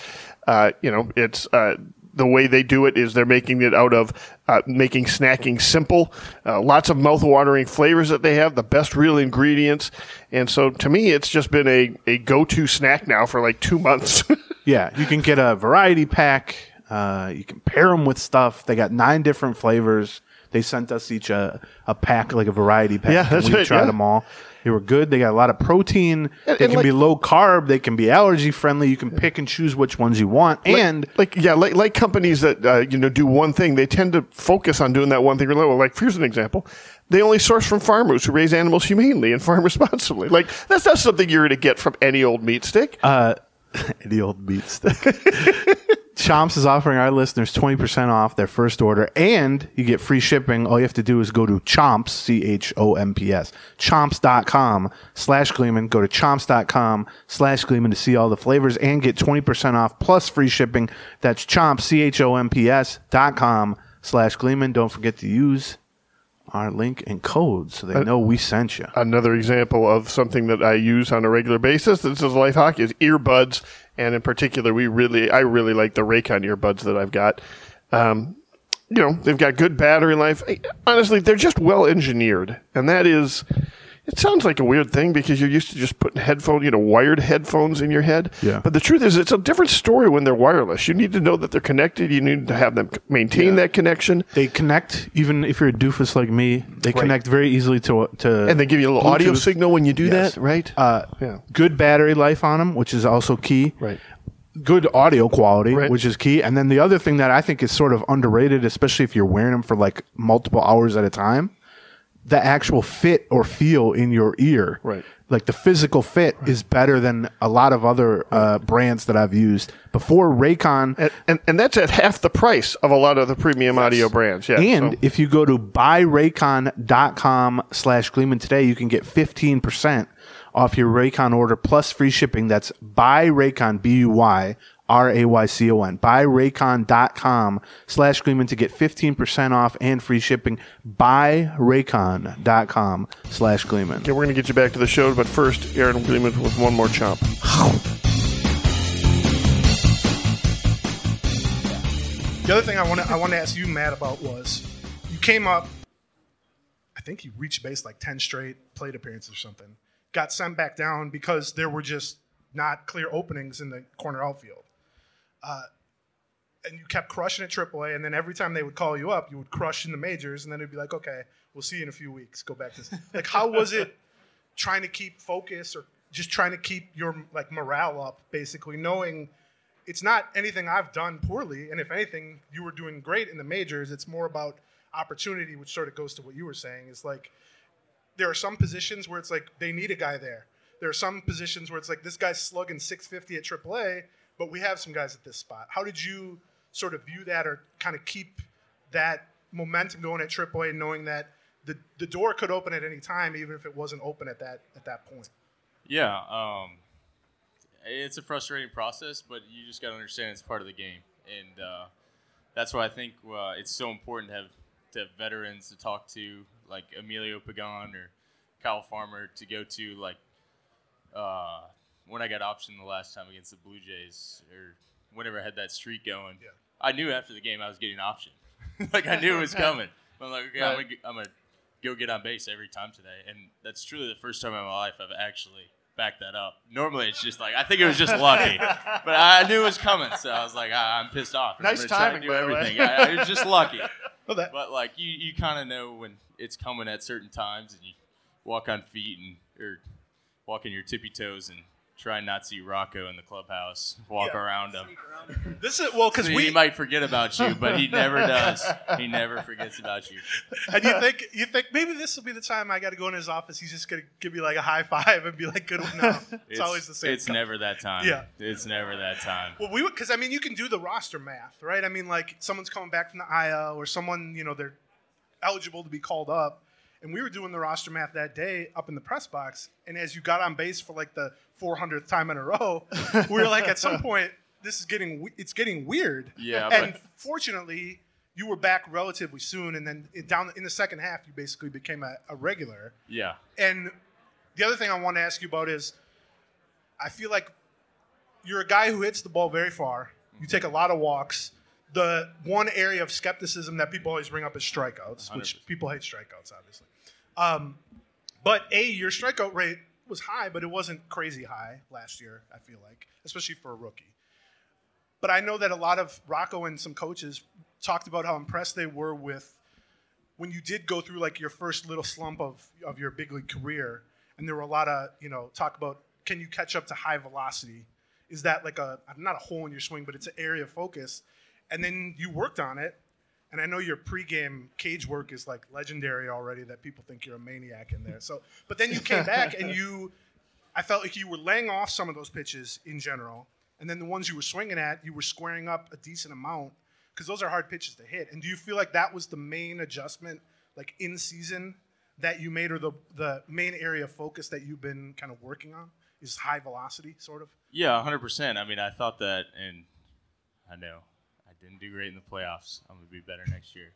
Speaker 2: Uh, you know, it's uh, the way they do it is they're making it out of uh, making snacking simple. Uh, lots of mouth-watering flavors that they have. The best real ingredients. And so to me, it's just been a, a go-to snack now for like two months.
Speaker 3: Yeah, you can get a variety pack. Uh, you can pair them with stuff. They got nine different flavors. They sent us each a, a pack, like a variety pack.
Speaker 2: Yeah, that's and
Speaker 3: we
Speaker 2: right,
Speaker 3: tried
Speaker 2: yeah.
Speaker 3: them all. They were good. They got a lot of protein.
Speaker 2: And-
Speaker 3: they
Speaker 2: and
Speaker 3: can be low carb. They can be allergy friendly. You can pick and choose which ones you want. and
Speaker 2: like yeah, like like companies that uh, you know do one thing, they tend to focus on doing that one thing really well. Like here's an example: they only source from farmers who raise animals humanely and farm responsibly. Like that's not something you're going to get from any old meat stick.
Speaker 3: Uh, the old meat stick. Chomps is offering our listeners 20% off their first order and you get free shipping. All you have to do is go to chomps, C H O M P S, chomps.com slash Gleeman. Go to chomps.com slash Gleeman to see all the flavors and get 20% off plus free shipping. That's chomps, C H O M P S dot com slash Gleeman. Don't forget to use our link and code so they uh, know we sent you.
Speaker 2: Another example of something that I use on a regular basis. This is life hack is earbuds, and in particular, we really I really like the Raycon earbuds that I've got. Um, you know, they've got good battery life. Honestly, they're just well engineered, and that is. It sounds like a weird thing because you're used to just putting headphones, you know, wired headphones in your head.
Speaker 3: Yeah.
Speaker 2: But the truth is, it's a different story when they're wireless. You need to know that they're connected. You need to have them maintain that connection,
Speaker 3: They connect, even if you're a doofus like me, they connect very easily to to
Speaker 2: and they give you a little audio signal when you do
Speaker 3: Yes.
Speaker 2: that, right?
Speaker 3: Uh,
Speaker 2: Yeah.
Speaker 3: Good battery life on them, which is also key.
Speaker 2: right.
Speaker 3: Good audio quality,
Speaker 2: Right.
Speaker 3: which is key. And then the other thing that I think is sort of underrated, especially if you're wearing them for like multiple hours at a time, the actual fit or feel in your ear.
Speaker 2: Right.
Speaker 3: Like the physical fit is better than a lot of other uh, brands that I've used before. Raycon
Speaker 2: And, and and that's at half the price of a lot of the premium audio brands. Yeah.
Speaker 3: And
Speaker 2: so-
Speaker 3: if you go to buyraycon.com slash Gleeman today, you can get 15% off your Raycon order plus free shipping. That's buyraycon, B-U-Y, R-A-Y-C-O-N, buyraycon.com slash Gleeman to get 15% off and free shipping. Buy Buyraycon.com slash Gleeman.
Speaker 2: okay, we're going to get you back to the show, but first, Aaron Gleeman with one more chomp.
Speaker 3: The other thing I want to I want to ask you, Matt, about was you came up. I think you reached base like ten straight plate appearances or something. Got sent back down because there were just not clear openings in the corner outfield. Uh, and you kept crushing at AAA, and then every time they would call you up, you would crush in the majors, and then it'd be like, okay, we'll see you in a few weeks. Go back to like, how was it trying to keep focus or just trying to keep your like morale up, basically knowing it's not anything I've done poorly, and if anything, you were doing great in the majors. It's more about opportunity, which sort of goes to what you were saying. Is like there are some positions where it's like they need a guy there. There are some positions where it's like this guy's slugging 650 at AAA, but we have some guys at this spot. How did you sort of view that, or kind of keep that momentum going at AAA, knowing that the the door could open at any time, even if it wasn't open at that at that point?
Speaker 5: Yeah, um, it's a frustrating process, but you just got to understand it's part of the game, and uh, that's why I think uh, it's so important to have to have veterans to talk to, like Emilio Pagan or Kyle Farmer, to go to like uh, when I got optioned the last time against the Blue Jays, or whenever I had that streak going.
Speaker 3: Yeah.
Speaker 5: I knew after the game I was getting optioned, like I knew it was coming. I'm like, okay, I'm, gonna, g- I'm gonna go get on base every time today, and that's truly the first time in my life I've actually backed that up. Normally, it's just like I think it was just lucky, but I knew it was coming, so I was like, ah, I'm pissed off. and I'm
Speaker 2: Nice
Speaker 5: gonna
Speaker 2: timing,
Speaker 5: do
Speaker 2: by the way.
Speaker 5: everything. I, I, it was just lucky,
Speaker 3: Well, that
Speaker 5: but like you, you kind of know when it's coming at certain times, and you walk on feet and or walk on your tippy toes and try and not see Rocco in the clubhouse. Walk
Speaker 3: Yeah.
Speaker 5: around him.
Speaker 3: this is well because
Speaker 5: So
Speaker 3: we
Speaker 5: he might forget about you, but he never does. He never forgets about you.
Speaker 3: And you think you think maybe this will be the time I got to go in his office. He's just gonna give me like a high five and be like, "Good one." No, it's, always the same.
Speaker 5: It's never that time.
Speaker 3: Yeah.
Speaker 5: It's never that time.
Speaker 3: Well, we because I mean, you can do the roster math, right? I mean, like someone's coming back from the IL or someone, you know, they're eligible to be called up, And we were doing the roster math that day up in the press box. And as you got on base for like the 400th time in a row, we were like, at some point, this is getting it's getting weird.
Speaker 5: Yeah,
Speaker 3: And
Speaker 5: but-
Speaker 3: fortunately, you were back relatively soon, and then down in the second half, you basically became a, a regular.
Speaker 5: Yeah.
Speaker 3: And the other thing I want to ask you about is I feel like you're a guy who hits the ball very far. You take a lot of walks. The one area of skepticism that people always bring up is strikeouts, which
Speaker 5: 100%.
Speaker 3: people hate strikeouts, obviously. Um, but A, your strikeout rate was high, but it wasn't crazy high last year, I feel like, especially for a rookie. But I know that a lot of Rocco and some coaches talked about how impressed they were with when you did go through like your first little slump of, of your big league career, and there were a lot of you know talk about can you catch up to high velocity? Is that like a not a hole in your swing, but it's an area of focus, and then you worked on it. And I know your pregame cage work is like legendary already. That people think you're a maniac in there. So, but then you came back and you, I felt like you were laying off some of those pitches in general, and then the ones you were swinging at, you were squaring up a decent amount because those are hard pitches to hit. And do you feel like that was the main adjustment, like in season, that you made, or the the main area of focus that you've been kind of working on is high velocity, sort of?
Speaker 5: Yeah, hundred percent. I mean, I thought that, and I know didn't do great in the playoffs. I'm gonna be better next year.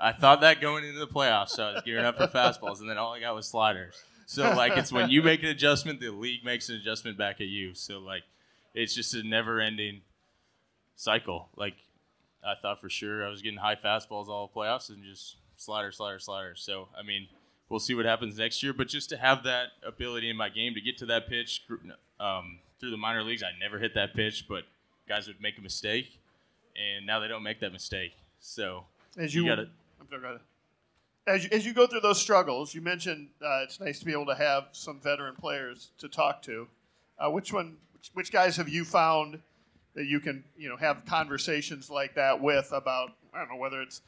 Speaker 5: I thought that going into the playoffs, so I was gearing up for fastballs, and then all I got was sliders. So like, it's when you make an adjustment, the league makes an adjustment back at you. So like, it's just a never-ending cycle. Like, I thought for sure I was getting high fastballs all the playoffs, and just slider, slider, slider. So I mean, we'll see what happens next year. But just to have that ability in my game to get to that pitch um, through the minor leagues, I never hit that pitch, but guys would make a mistake, and now they don't make that mistake. So
Speaker 2: As
Speaker 5: you
Speaker 2: you,
Speaker 5: gotta-
Speaker 2: I'm sorry, go ahead. As you, as you go through those struggles, you mentioned uh, it's nice to be able to have some veteran players to talk to. Uh, which one? Which, which guys have you found that you can you know have conversations like that with about? I don't know whether it's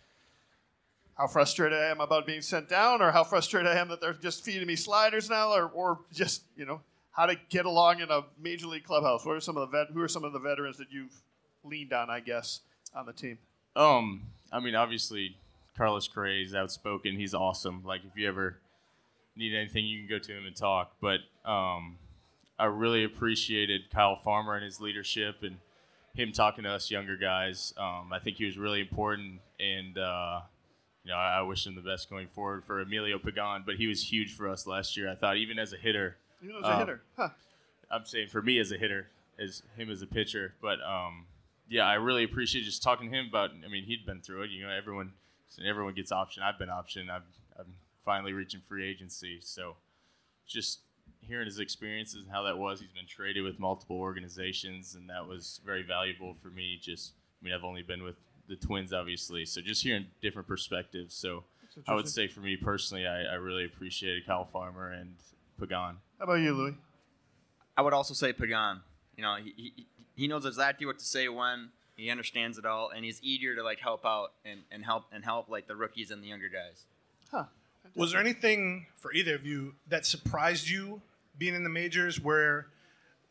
Speaker 2: how frustrated I am about being sent down, or how frustrated I am that they're just feeding me sliders now, or, or just you know how to get along in a major league clubhouse. What are some of the vet, who are some of the veterans that you've leaned on? I guess on the team.
Speaker 5: Um, I mean, obviously, Carlos Correa is outspoken. He's awesome. Like, if you ever need anything, you can go to him and talk. But um, I really appreciated Kyle Farmer and his leadership and him talking to us younger guys. Um, I think he was really important, and uh, you know, I, I wish him the best going forward for Emilio Pagan. But he was huge for us last year. I thought, even as a hitter,
Speaker 2: You know, as a
Speaker 5: Um,
Speaker 2: hitter, huh?
Speaker 5: I'm saying for me as a hitter, as him as a pitcher. But um, yeah, I really appreciate just talking to him about. I mean, he'd been through it. You know, everyone, everyone gets option. I've been option. I've, I'm finally reaching free agency. So just hearing his experiences and how that was. He's been traded with multiple organizations, and that was very valuable for me. Just, I mean, I've only been with the Twins, obviously. So just hearing different perspectives. So I would say for me personally, I, I really appreciated Kyle Farmer and Pagan.
Speaker 2: How about you, Louie?
Speaker 4: I would also say Pagan. You know, he, he, he knows exactly what to say when. He understands it all, and he's eager to like help out and, and help and help like the rookies and the younger guys.
Speaker 2: Huh?
Speaker 3: Was there anything for either of you that surprised you being in the majors where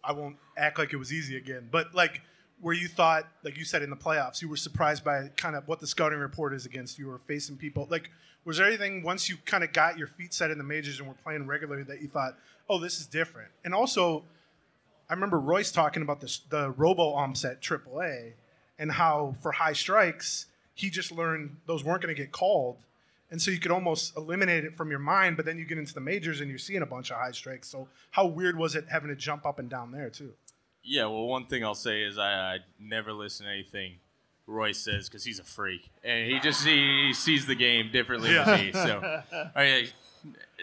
Speaker 3: I won't act like it was easy again, but like where you thought, like you said in the playoffs, you were surprised by kind of what the scouting report is against you were facing people. Like, was there anything once you kind of got your feet set in the majors and were playing regularly that you thought, oh, this is different? And also, I remember Royce talking about this the robo umps at AAA and how for high strikes he just learned those weren't going to get called, and so you could almost eliminate it from your mind. But then you get into the majors and you're seeing a bunch of high strikes. So how weird was it having to jump up and down there too?
Speaker 5: Yeah, well, one thing I'll say is I, I never listen to anything Roy says because he's a freak and he just he, he sees the game differently
Speaker 3: Yeah.
Speaker 5: than me. So, I mean,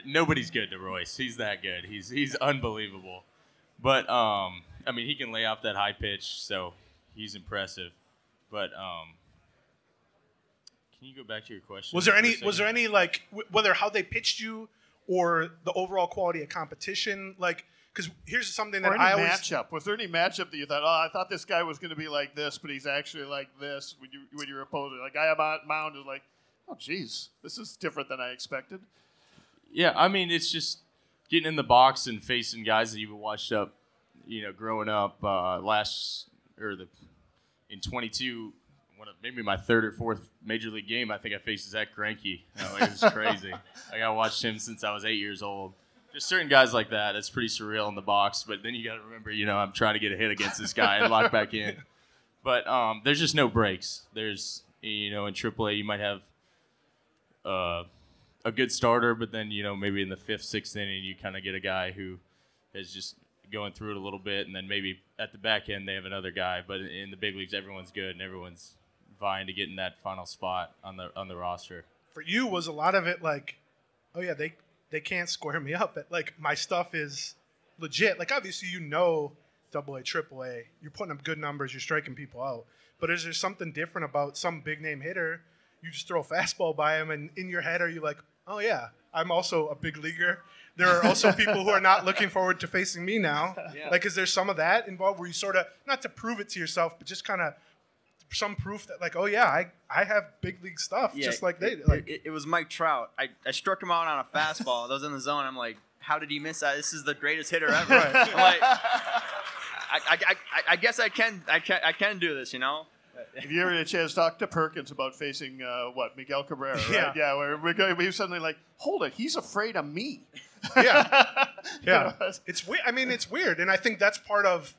Speaker 5: nobody's good to Royce. He's that good. He's he's unbelievable. But um, I mean, he can lay off that high pitch, so he's impressive. But um, can you go back to your question?
Speaker 3: Was there any? Was there any like w- whether how they pitched you or the overall quality of competition? Like, because here's something that
Speaker 2: Or any
Speaker 3: I always
Speaker 2: matchup? Was there any matchup that you thought, oh, I thought this guy was going to be like this, but he's actually like this when you when you're opposing? Like guy on mound is like, oh, geez, this is different than I expected.
Speaker 5: Yeah, I mean, it's just getting in the box and facing guys that you've watched up, you know, growing up uh, last or the in 22 one of maybe my third or fourth major league game. I think I faced Zack Greinke. Know, it was crazy. like I watched him since I was eight years old. Just certain guys like that. It's pretty surreal in the box. But then you got to remember, you know, I'm trying to get a hit against this guy and lock back in. But um, there's just no breaks. There's you know in AAA you might have uh, a good starter, but then you know maybe in the fifth, sixth inning you kind of get a guy who is just going through it a little bit, and then maybe at the back end they have another guy. But in the big leagues, everyone's good and everyone's vying to get in that final spot on the on the roster.
Speaker 3: For you, was a lot of it like, oh yeah, they they can't square me up. Like my stuff is legit. Like obviously you know double A, triple A, you're putting up good numbers, you're striking people out. But is there something different about some big name hitter? You just throw a fastball by him, and in your head, are you like, oh yeah, I'm also a big leaguer. There are also people who are not looking forward to facing me now.
Speaker 4: Yeah.
Speaker 3: Like, is there some of that involved where you sort of not to prove it to yourself, but just kind of some proof that like, oh yeah, I I have big league stuff, just like they
Speaker 4: it,
Speaker 3: like.
Speaker 4: it, it was Mike Trout. I, I struck him out on a fastball. that was in the zone. I'm like, how did he miss that? This is the greatest hitter ever.
Speaker 3: Right.
Speaker 4: I'm like, I, I, I, I guess I can I can I can do this. You know.
Speaker 2: Have you ever had a chance to talk to Perkins about facing uh, what Miguel Cabrera? Right?
Speaker 3: Yeah.
Speaker 2: yeah. Where we're going, we were suddenly like, hold it, he's afraid of me.
Speaker 3: yeah.
Speaker 2: You
Speaker 3: Yeah,
Speaker 2: know,
Speaker 3: it's weird. I mean, it's weird, and I think that's part of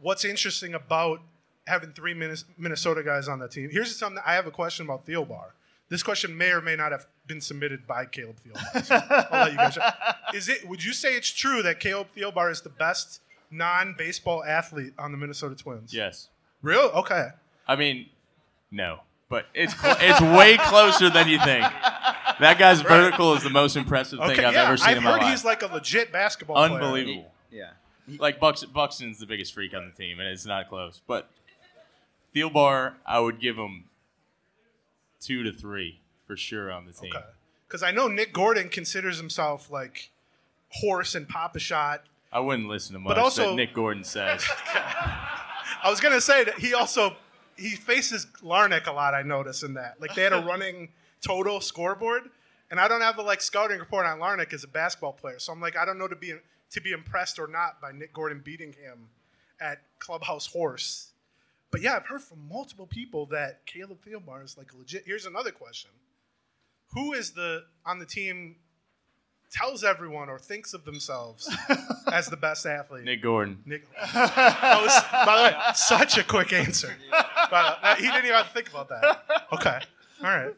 Speaker 3: what's interesting about having three Minnesota guys on the team. Here's something I have a question about Thielbar. This question may or may not have been submitted by Caleb Thielbar. So I'll let you guys. Is it? Would you say it's true that Caleb Thielbar is the best non-baseball athlete on the Minnesota Twins?
Speaker 5: Yes,
Speaker 3: Real? Okay.
Speaker 5: I mean, no, but it's cl- it's way closer than you think. That guy's vertical is the most impressive thing
Speaker 3: Okay.
Speaker 5: I've
Speaker 3: yeah,
Speaker 5: ever seen
Speaker 3: I've
Speaker 5: in my
Speaker 3: heard
Speaker 5: life.
Speaker 3: he's like a legit basketball player.
Speaker 5: Unbelievable.
Speaker 4: Yeah.
Speaker 5: like Bucks, Buxton's the biggest freak on the team, and it's not close. But Thielbar, I would give him two to three for sure on the team.
Speaker 3: Okay. Because I know Nick Gordon considers himself like horse and pop a shot.
Speaker 5: I wouldn't listen to much
Speaker 3: also-
Speaker 5: that Nick Gordon says.
Speaker 3: I was gonna say that he also he faces Larnach a lot. I notice in that like they had a running total scoreboard, and I don't have the like scouting report on Larnach as a basketball player, so I'm like I don't know to be to be impressed or not by Nick Gordon beating him at Clubhouse Horse. But yeah, I've heard from multiple people that Caleb Thielbar is like legit. Here's another question: Who is the on the team tells everyone or thinks of themselves as the best athlete?
Speaker 5: Nick Gordon.
Speaker 3: Nick. That was, by the way, such a quick answer. But uh, he didn't even have to think about that. Okay. All right.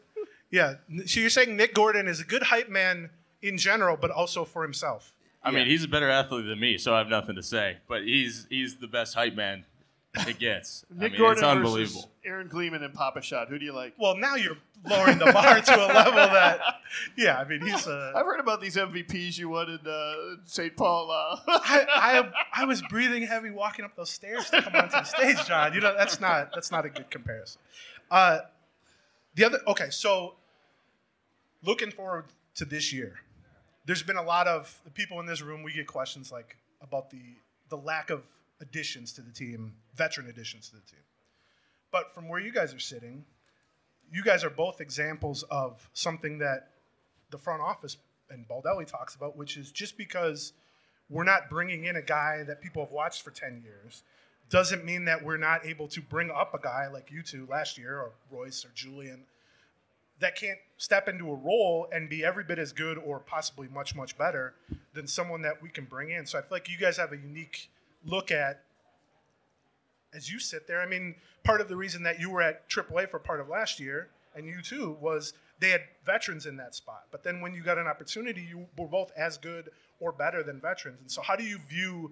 Speaker 3: Yeah. So you're saying Nick Gordon is a good hype man in general, but also for himself.
Speaker 5: I mean, he's a better athlete than me, so I have nothing to say. But he's he's the best hype man it gets. I
Speaker 2: Nick
Speaker 5: mean,
Speaker 2: Gordon
Speaker 5: it's
Speaker 2: versus
Speaker 5: unbelievable.
Speaker 2: Aaron Gleeman and Papa Shot. Who do you like?
Speaker 3: Well, now you're lowering the bar to a level that, yeah, I mean, he's
Speaker 2: I've heard about these MVPs you won in uh, St. Paul. Uh,
Speaker 3: I, I, I was breathing heavy walking up those stairs to come onto the stage, John. You know that's not that's not a good comparison. Uh, the other okay, so looking forward to this year, there's been a lot of the people in this room. We get questions like about the the lack of additions to the team, veteran additions to the team. But from where you guys are sitting, you guys are both examples of something that the front office and Baldelli talks about, which is just because we're not bringing in a guy that people have watched for 10 years doesn't mean that we're not able to bring up a guy like you two last year or Royce or Julien that can't step into a role and be every bit as good or possibly much much better than someone that we can bring in. So I feel like you guys have a unique look at as you sit there. I mean, part of the reason that you were at AAA for part of last year and you too was they had veterans in that spot. But then when you got an opportunity, you were both as good or better than veterans. And so how do you view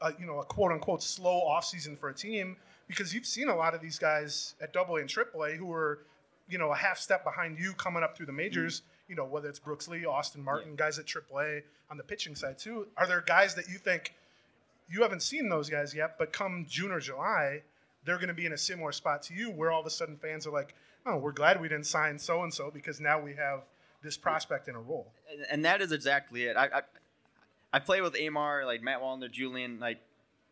Speaker 3: a, you know, a quote unquote slow offseason for a team? Because you've seen a lot of these guys at AA and AAA who are, you know, a half step behind you coming up through the majors. Mm-hmm. You know, whether it's Brooks Lee, Austin Martin, guys at AAA on the pitching side too. Are there guys that you think you haven't seen those guys yet, but come June or July, they're going to be in a similar spot to you, where all of a sudden fans are like, "Oh, we're glad we didn't sign so and so because now we have this prospect in a role."
Speaker 4: and, and that is exactly it. I, I I play with Amar, like Matt Wallner, Julien, like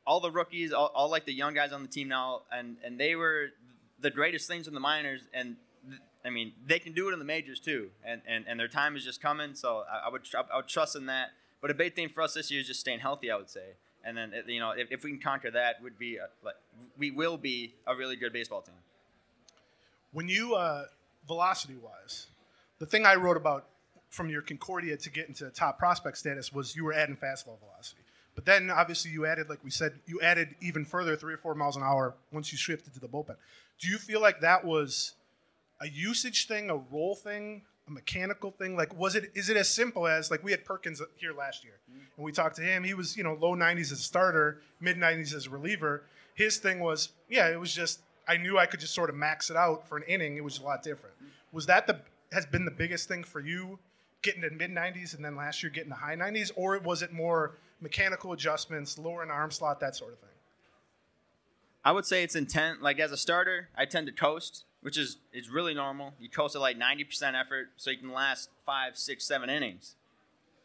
Speaker 4: all the rookies, all, all like the young guys on the team now, and and they were the greatest things in the minors, and th- I mean they can do it in the majors too, and and, and their time is just coming. So I, I would tr- I would trust in that. But a big thing for us this year is just staying healthy. I would say, and then you know if, if we can conquer that, would be a, like we will be a really good baseball team.
Speaker 3: When you uh, velocity wise, the thing I wrote about from your Concordia to get into top prospect status was you were adding fastball velocity. But then obviously you added, like we said, you added even further three or four miles an hour once you shifted to the bullpen. Do you feel like that was a usage thing, a role thing, a mechanical thing? Like, was it? Is it as simple as like we had Perkins here last year, mm-hmm. and we talked to him. He was you know low 90s as a starter, mid 90s as a reliever. His thing was yeah, it was just I knew I could just sort of max it out for an inning. It was a lot different. Mm-hmm. Was that the has been the biggest thing for you? Getting to mid 90s and then last year getting to high 90s, or was it more mechanical adjustments, lower lowering arm slot, that sort of thing?
Speaker 4: I would say it's intent. Like as a starter, I tend to coast, which is is really normal. You coast at like ninety percent effort, so you can last five, six, seven innings.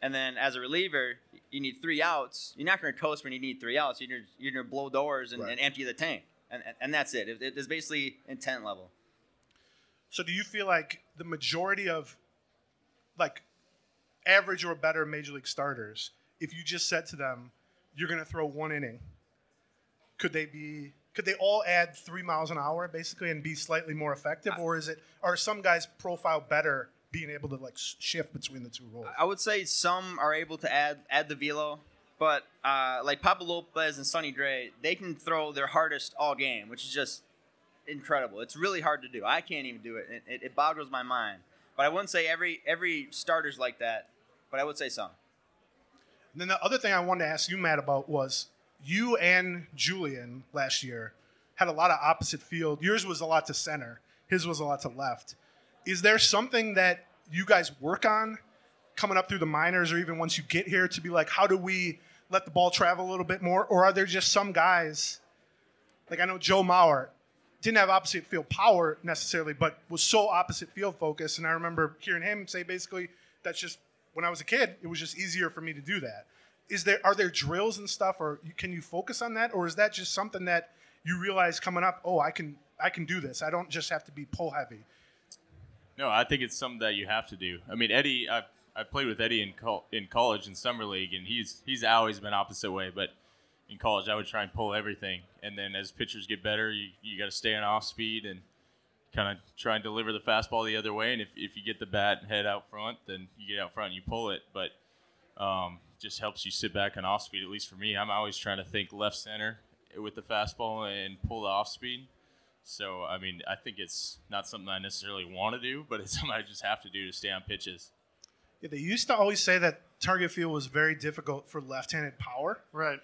Speaker 4: And then as a reliever, you need three outs. You're not going to coast when you need three outs. You're you're going to blow doors and,
Speaker 3: Right.
Speaker 4: and empty the tank, and and, and that's it. it. It's basically intent level.
Speaker 3: So do you feel like the majority of like average or better major league starters, if you just said to them, you're going to throw one inning, could they be could they all add 3 miles an hour basically and be slightly more effective or is it are some guys profile better being able to like shift between the two roles?
Speaker 4: I would say some are able to add add the velo, but uh, like Pablo Lopez and Sonny Gray, they can throw their hardest all game, which is just incredible. It's really hard to do. I can't even do it. It, it, it boggles my mind. But I wouldn't say every every starter's like that, but I would say some.
Speaker 3: And then the other thing I wanted to ask you, Matt, about was you and Julien last year had a lot of opposite field. Yours was a lot to center, his was a lot to left. Is there something that you guys work on coming up through the minors or even once you get here to be like, how do we let the ball travel a little bit more? Or are there just some guys, like I know Joe Mauer, didn't have opposite field power necessarily, but was so opposite field focused. And I remember hearing him say basically, that's just when I was a kid, it was just easier for me to do that. Is there are there drills and stuff, or can you focus on that, or is that just something that you realize coming up? Oh, I can I can do this. I don't just have to be pull heavy.
Speaker 5: No, I think it's something that you have to do. I mean, Eddie, I I played with Eddie in col- in college in summer league, and he's he's always been opposite way. But in college, I would try and pull everything, and then as pitchers get better, you you got to stay on off speed and kind of try and deliver the fastball the other way. And if, if you get the bat and head out front, then you get out front and you pull it. But um, just helps you sit back on off speed. At least for me, I'm always trying to think left center with the fastball and pull the off speed. So I mean, I think it's not something I necessarily want to do, but it's something I just have to do to stay on pitches.
Speaker 3: Yeah, they used to always say that target field was very difficult for left-handed power.
Speaker 2: Right.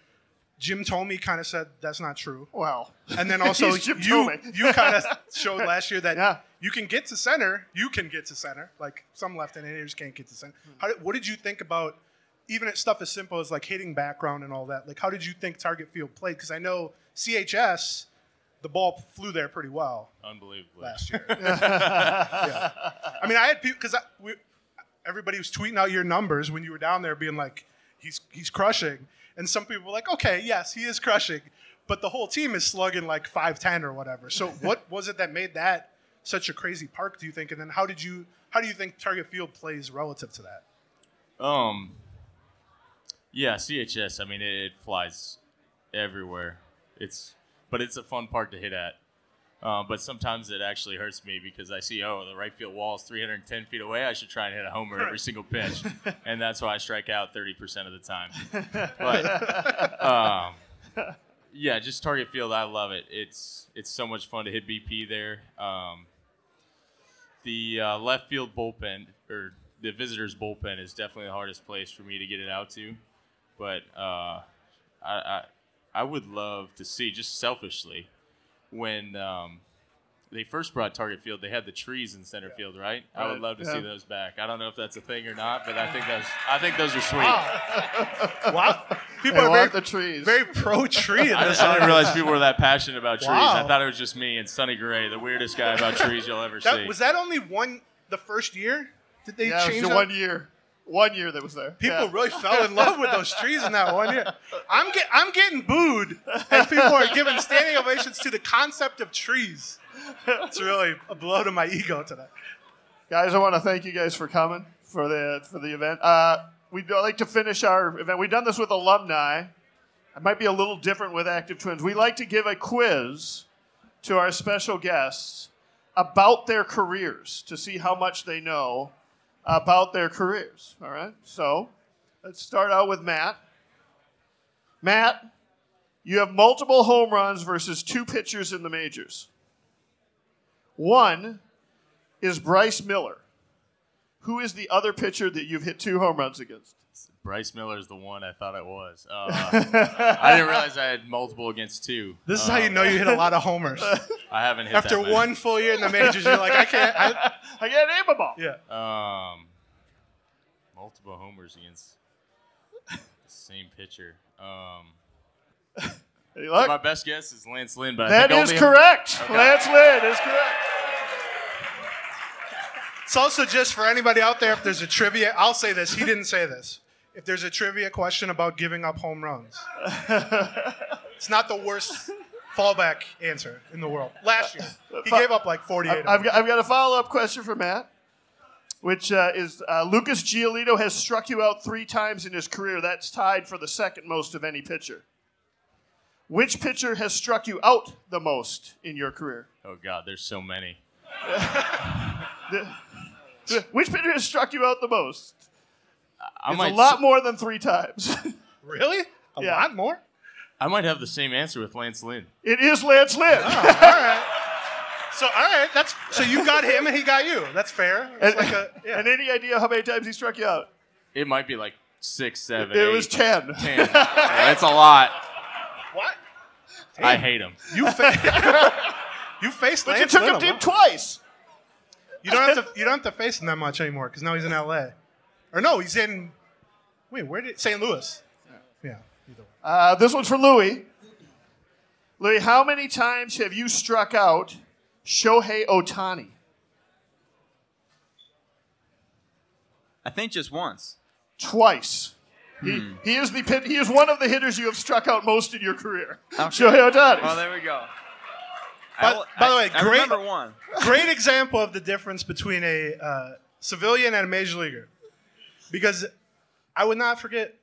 Speaker 3: Jim Thome kind of said that's not true.
Speaker 2: Well.
Speaker 3: And then also you
Speaker 2: Tomey.
Speaker 3: you kind of showed last year that
Speaker 2: Yeah.
Speaker 3: you can get to center. You can get to center. Like some left-handed hitters can't get to center. Hmm. How did, what did you think about even at stuff as simple as like hitting background and all that? Like how did you think target field played? Because I know CHS, the ball flew there pretty well
Speaker 5: Unbelievably.
Speaker 3: last year. Yeah. I mean, I had people because everybody was tweeting out your numbers when you were down there, being like, "He's he's crushing," and some people were like, "Okay, yes, he is crushing," but the whole team is slugging like five ten or whatever. So, what was it that made that such a crazy park? Do you think? And then how did you how do you think Target Field plays relative to that?
Speaker 5: Um. Yeah, CHS. I mean, it, it flies everywhere. It's, but it's a fun park to hit at. Uh, but sometimes it actually hurts me because I see, oh, the right field wall is 310 feet away. I should try and hit a homer every single pitch, and that's why I strike out 30% of the time. But um, yeah, just target field. I love it. It's it's so much fun to hit BP there. Um, the uh, left field bullpen or the visitors bullpen is definitely the hardest place for me to get it out to. But uh, I, I I would love to see just selfishly when um, they first brought target field, they had the trees in center field, right? I would love to
Speaker 2: yeah.
Speaker 5: see those back. I don't know if that's a thing or not, but I think those I think those are sweet.
Speaker 3: Wow, people
Speaker 2: They
Speaker 3: are
Speaker 2: want
Speaker 3: very
Speaker 2: the trees.
Speaker 3: very pro tree in
Speaker 5: I,
Speaker 3: this.
Speaker 5: I didn't realize people were that passionate about trees.
Speaker 3: Wow.
Speaker 5: I thought it was just me and Sonny Gray, the weirdest guy about trees you'll ever
Speaker 3: That,
Speaker 5: see.
Speaker 3: was that only one the first year? Did they
Speaker 2: yeah, it was
Speaker 3: change
Speaker 2: the
Speaker 3: that?
Speaker 2: one year. One year that was there.
Speaker 3: People
Speaker 2: Yeah.
Speaker 3: really fell in love with those trees in that one year. I'm get, I'm getting booed, and people are giving standing ovations to the concept of trees. It's really a blow to my ego today.
Speaker 2: Guys, I want to thank you guys for coming for the for the event. Uh, we'd like to finish our event. We've done this with alumni. It might be a little different with Active Twins. We like to give a quiz to our special guests about their careers to see how much they know about their careers. All right. So let's start out with Matt. Matt, you have multiple home runs versus two pitchers in the majors. One is Bryce Miller. Who is the other pitcher that you've hit two home runs against?
Speaker 5: Bryce Miller is the one I thought it was. Uh, I didn't realize I had multiple against two.
Speaker 3: This is how you
Speaker 5: Um,
Speaker 3: know you hit a lot of homers.
Speaker 5: I haven't hit
Speaker 3: After
Speaker 5: that many.
Speaker 3: one full year in the majors, you're like, I can't. I,
Speaker 2: I can't name them all.
Speaker 3: yeah.
Speaker 5: Um, multiple homers against the same pitcher. Um,
Speaker 2: Hey, look,
Speaker 5: my best guess is Lance Lynn, but I think
Speaker 2: is correct.
Speaker 5: Okay.
Speaker 2: Lance Lynn is correct.
Speaker 3: It's also just for anybody out there, if there's a trivia, I'll say this. He didn't say this. If there's a trivia question about giving up home runs, it's not the worst fallback answer in the world. Last year, he gave up like 48.
Speaker 2: I've got, I've got a follow up question for Matt, which uh, is uh, Lucas Giolito has struck you out three times in his career. That's tied for the second most of any pitcher. Which pitcher has struck you out the most in your career?
Speaker 5: Oh God, there's so many.
Speaker 2: Which pitcher has struck you out the most?
Speaker 5: I
Speaker 2: It's
Speaker 5: might
Speaker 2: a lot
Speaker 5: s-
Speaker 2: more than three times.
Speaker 3: Really? A
Speaker 2: Yeah.
Speaker 3: lot more?
Speaker 5: I might have the same answer with Lance Lynn.
Speaker 2: it is Lance Lynn.
Speaker 3: Oh, all right. So, all right. That's so you got him and he got you. That's fair.
Speaker 2: And,
Speaker 3: like a, yeah.
Speaker 2: and any idea how many times he struck you out?
Speaker 5: It might be like six, seven,
Speaker 2: It
Speaker 5: eight,
Speaker 2: was 10.
Speaker 5: 10. Yeah, that's a lot.
Speaker 3: what?
Speaker 5: I hate him.
Speaker 3: You fa- you faced
Speaker 2: But you took
Speaker 3: Lynn
Speaker 2: him
Speaker 3: a
Speaker 2: to twice.
Speaker 3: You don't have to. You don't have to face him that much anymore because now he's in L.A. Or no, he's in. Wait, where did St. Louie? Yeah. Either way.
Speaker 2: Uh, this one's for Louie. Louis, how many times have you struck out Shohei Ohtani?
Speaker 4: I think just once.
Speaker 2: Twice. He,
Speaker 4: Hmm.
Speaker 2: he is the pit, he is one of the hitters you have struck out most in your career. Shohei Ohtani.
Speaker 4: Well, there we go.
Speaker 3: By-
Speaker 4: I will-
Speaker 3: by the way,
Speaker 4: I
Speaker 3: great-
Speaker 4: remember one.
Speaker 3: Great example of the difference between a uh, civilian and a major leaguer, because I would not forget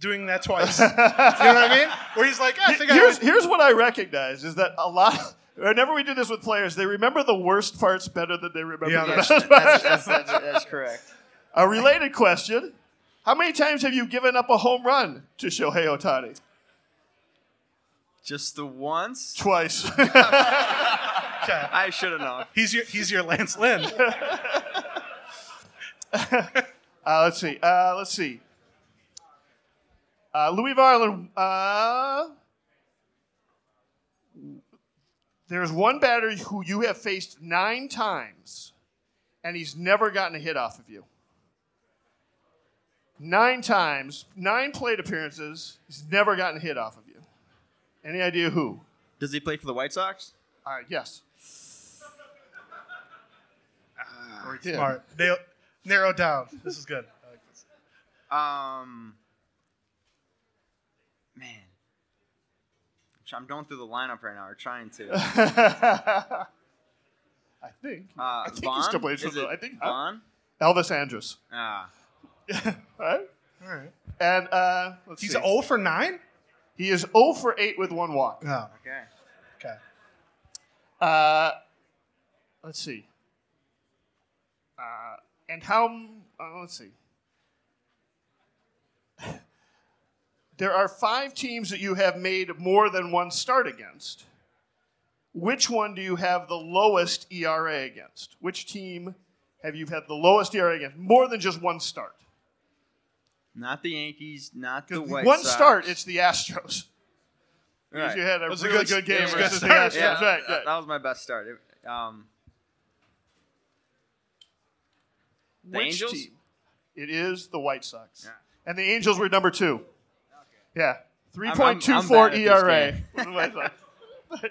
Speaker 3: doing that twice. you know what I mean? Where he's like, I think I
Speaker 2: here's,
Speaker 3: was-
Speaker 2: here's what I recognize is that a lot, whenever we do this with players, they remember the worst parts better than they remember
Speaker 3: Yeah,
Speaker 2: the
Speaker 3: that's-
Speaker 2: best parts.
Speaker 4: That's, that's, that's correct.
Speaker 2: A related question How many times have you given up a home run to Shohei Ohtani?
Speaker 4: Just the once?
Speaker 2: Twice.
Speaker 3: Okay.
Speaker 4: I should have known.
Speaker 3: He's your he's your Lance Lynn.
Speaker 2: Uh, let's see. Uh, let's see. Uh, Louie Varland. Uh, there's one batter who you have faced nine times, and he's never gotten a hit off of you. Nine times, nine plate appearances. He's never gotten a hit off of you. Any idea who?
Speaker 4: Does he play for the White Sox?
Speaker 2: All right. Yes. Or he did.
Speaker 3: Smart. They narrow down. This is good. I like this.
Speaker 4: Um, man, I'm going through the lineup right now. We're trying to.
Speaker 2: I think.
Speaker 4: Uh,
Speaker 2: I think
Speaker 4: Vaughn?
Speaker 2: he still plays for
Speaker 4: Is
Speaker 2: the.
Speaker 4: it
Speaker 2: I think
Speaker 4: Vaughn.
Speaker 2: Elvis Andrus.
Speaker 4: Ah,
Speaker 2: right?
Speaker 3: All right.
Speaker 2: And uh, let's
Speaker 3: He's
Speaker 2: see.
Speaker 3: 0 for 9?
Speaker 2: He is 0 for 8 with one walk.
Speaker 3: Oh,
Speaker 4: okay.
Speaker 3: okay.
Speaker 2: Uh, let's see. Uh, and how? Uh, let's see. There are five teams that you have made more than one start against. Which one do you have the lowest ERA against? Which team have you had the lowest ERA against? More than just one start.
Speaker 4: Not the Yankees. Not the
Speaker 2: 'Cause
Speaker 4: White
Speaker 2: one
Speaker 4: Sox.
Speaker 2: start, it's the Astros. Because
Speaker 4: Right.
Speaker 2: You had a
Speaker 3: was a
Speaker 2: really
Speaker 3: good-
Speaker 2: good, game
Speaker 3: it was a good
Speaker 2: versus the. Astros.
Speaker 4: Yeah,
Speaker 2: Right,
Speaker 4: that,
Speaker 2: right.
Speaker 4: that was my best start. It- um, the
Speaker 2: Which
Speaker 4: Angels.
Speaker 2: team? It is the White Sox.
Speaker 4: Yeah.
Speaker 2: And the Angels were number two. Yeah.
Speaker 4: I'm- I'm
Speaker 2: 3.24
Speaker 4: bad
Speaker 2: ERA.
Speaker 4: game.
Speaker 2: for the White Sox.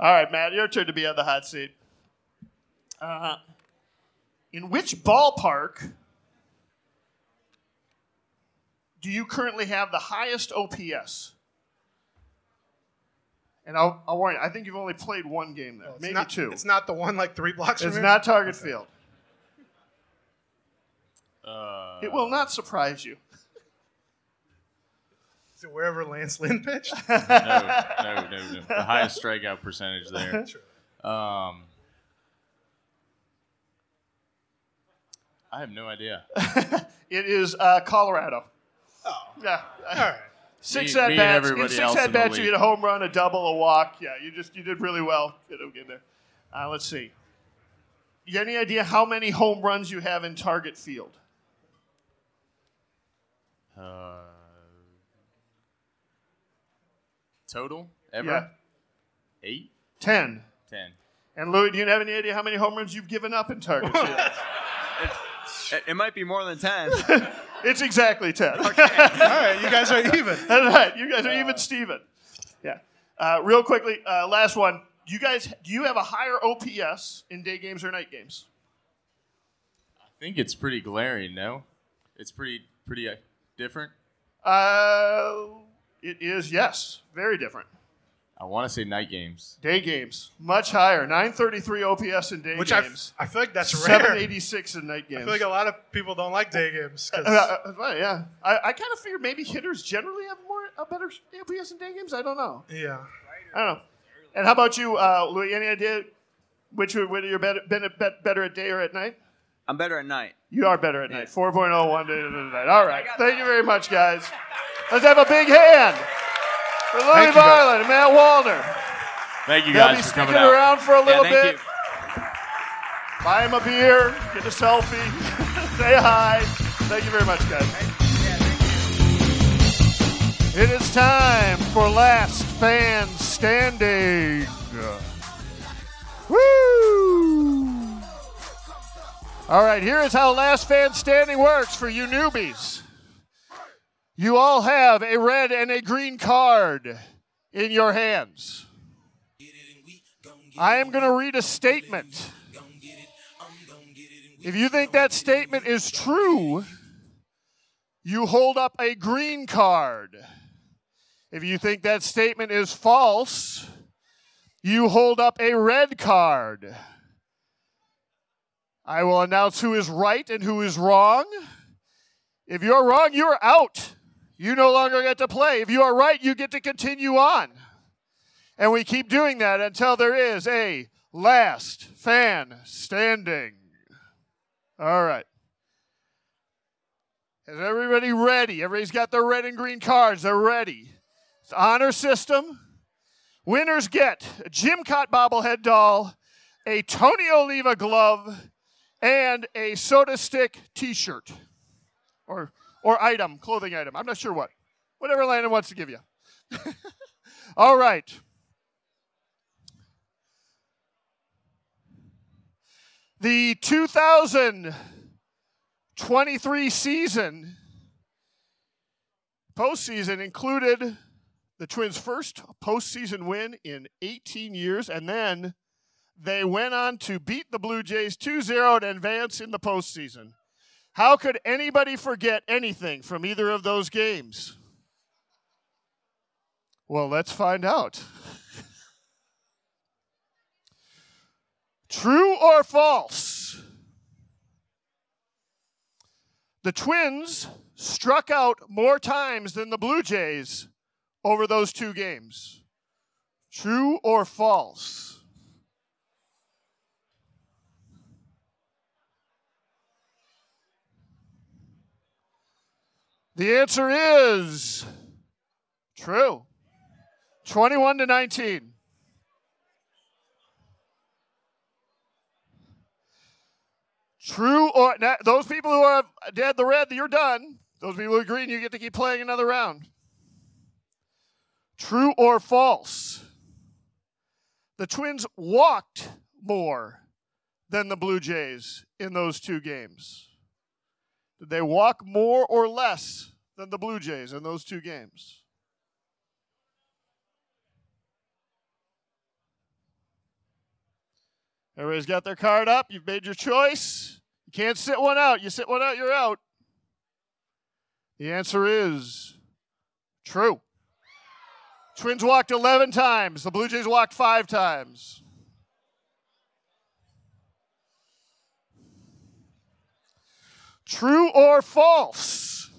Speaker 2: All right, Matt, your turn to be on the hot seat. Uh, in which ballpark do you currently have the highest OPS? And I'll, I'll warn you, I think you've only played one game there,
Speaker 3: It's
Speaker 2: maybe
Speaker 3: not,
Speaker 2: two.
Speaker 3: It's not the one like three blocks from
Speaker 2: It's not Target Field.
Speaker 5: Uh,
Speaker 2: it will not surprise you.
Speaker 3: Is it wherever Lance Lynn pitched?
Speaker 5: no, no, no, no. The highest strikeout percentage there. Um, I have no idea.
Speaker 2: it is uh, Colorado.
Speaker 3: Oh.
Speaker 2: Yeah.
Speaker 3: All right.
Speaker 2: Six
Speaker 5: me,
Speaker 2: at
Speaker 5: me
Speaker 2: bats. In six at bats, you hit a home run, a double, a walk. Yeah, you just you did really well. Get over there. Uh, let's see. You any idea how many home runs you have in target field?
Speaker 5: Uh, total ever
Speaker 2: Yeah,
Speaker 5: eight,
Speaker 2: ten.
Speaker 5: Ten.
Speaker 2: And Louie, do you have any idea how many home runs you've given up in Target?
Speaker 4: It, it might be more than ten.
Speaker 2: it's exactly ten.
Speaker 3: All right, you guys are even.
Speaker 2: That's right. You guys are even Steven. Yeah. Uh, real quickly, uh, last one. You guys, do you have a higher OPS in day games or night games?
Speaker 5: I think it's pretty glaring. No, it's pretty pretty uh, different.
Speaker 2: Uh, it is yes, very different.
Speaker 5: I want to say night games.
Speaker 2: Day games much higher. 933 OPS in day
Speaker 3: Which I,
Speaker 2: games.
Speaker 3: I feel like that's rare.
Speaker 2: 786 in night
Speaker 3: I
Speaker 2: games.
Speaker 3: feel like a lot of people don't like day games. 'cause-
Speaker 2: Uh, uh, yeah, I, I kind of figure maybe hitters generally have more a better OPS in day games. I don't know.
Speaker 3: yeah.
Speaker 2: I don't know. And how about you, uh, Louie? Any idea which would- whether you're better, better, better at day or at night?
Speaker 4: I'm better at night.
Speaker 2: You are better at night. 4.0 one day to the night. All right. Thank you very much, guys. Let's have a big hand for Louie
Speaker 3: Thank you, guys.
Speaker 2: Violet and Matt Wallner.
Speaker 5: Thank you
Speaker 2: They'll
Speaker 5: guys
Speaker 2: be
Speaker 5: for
Speaker 2: sticking
Speaker 5: coming out.
Speaker 2: around for a
Speaker 4: Yeah,
Speaker 2: little
Speaker 4: thank
Speaker 2: bit.
Speaker 4: you.
Speaker 2: Buy him a beer, get a selfie, say hi. Thank you very much, guys. It is time for Last Fan Standing. Woo! All right, here is how Last Fan Standing works for you newbies. You all have a red and a green card in your hands. I am going to read a statement. If you think that statement is true, you hold up a green card. If you think that statement is false, you hold up a red card. I will announce who is right and who is wrong. If you're wrong, you're out. You no longer get to play. If you are right, you get to continue on. And we keep doing that until there is a last fan standing. All right. Is everybody ready? Everybody's got their red and green cards. They're ready. It's honor system. Winners get a Jim Kaat bobblehead doll, a Tony Oliva glove, and a soda stick t-shirt. Or or item, clothing item. I'm not sure what. Whatever Landon wants to give you. All right. The 2023 season postseason included the Twins' first postseason win in 18 years, and then they went on to beat the Blue Jays 2 0 and advance in the postseason. How could anybody forget anything from either of those games? Well, let's find out. True or false? The Twins struck out more times than the Blue Jays over those two games. True or false? The answer is true. 21 to 19. True or those people who are dead the red, you're done. Those people who green, you get to keep playing another round. True or false? The Twins walked more than the Blue Jays in those two games. Did they walk more or less than the Blue Jays in those two games? Everybody's got their card up. You've made your choice. You can't sit one out. You sit one out, you're out. The answer is true. Twins walked 11 times. The Blue Jays walked five times. True or false?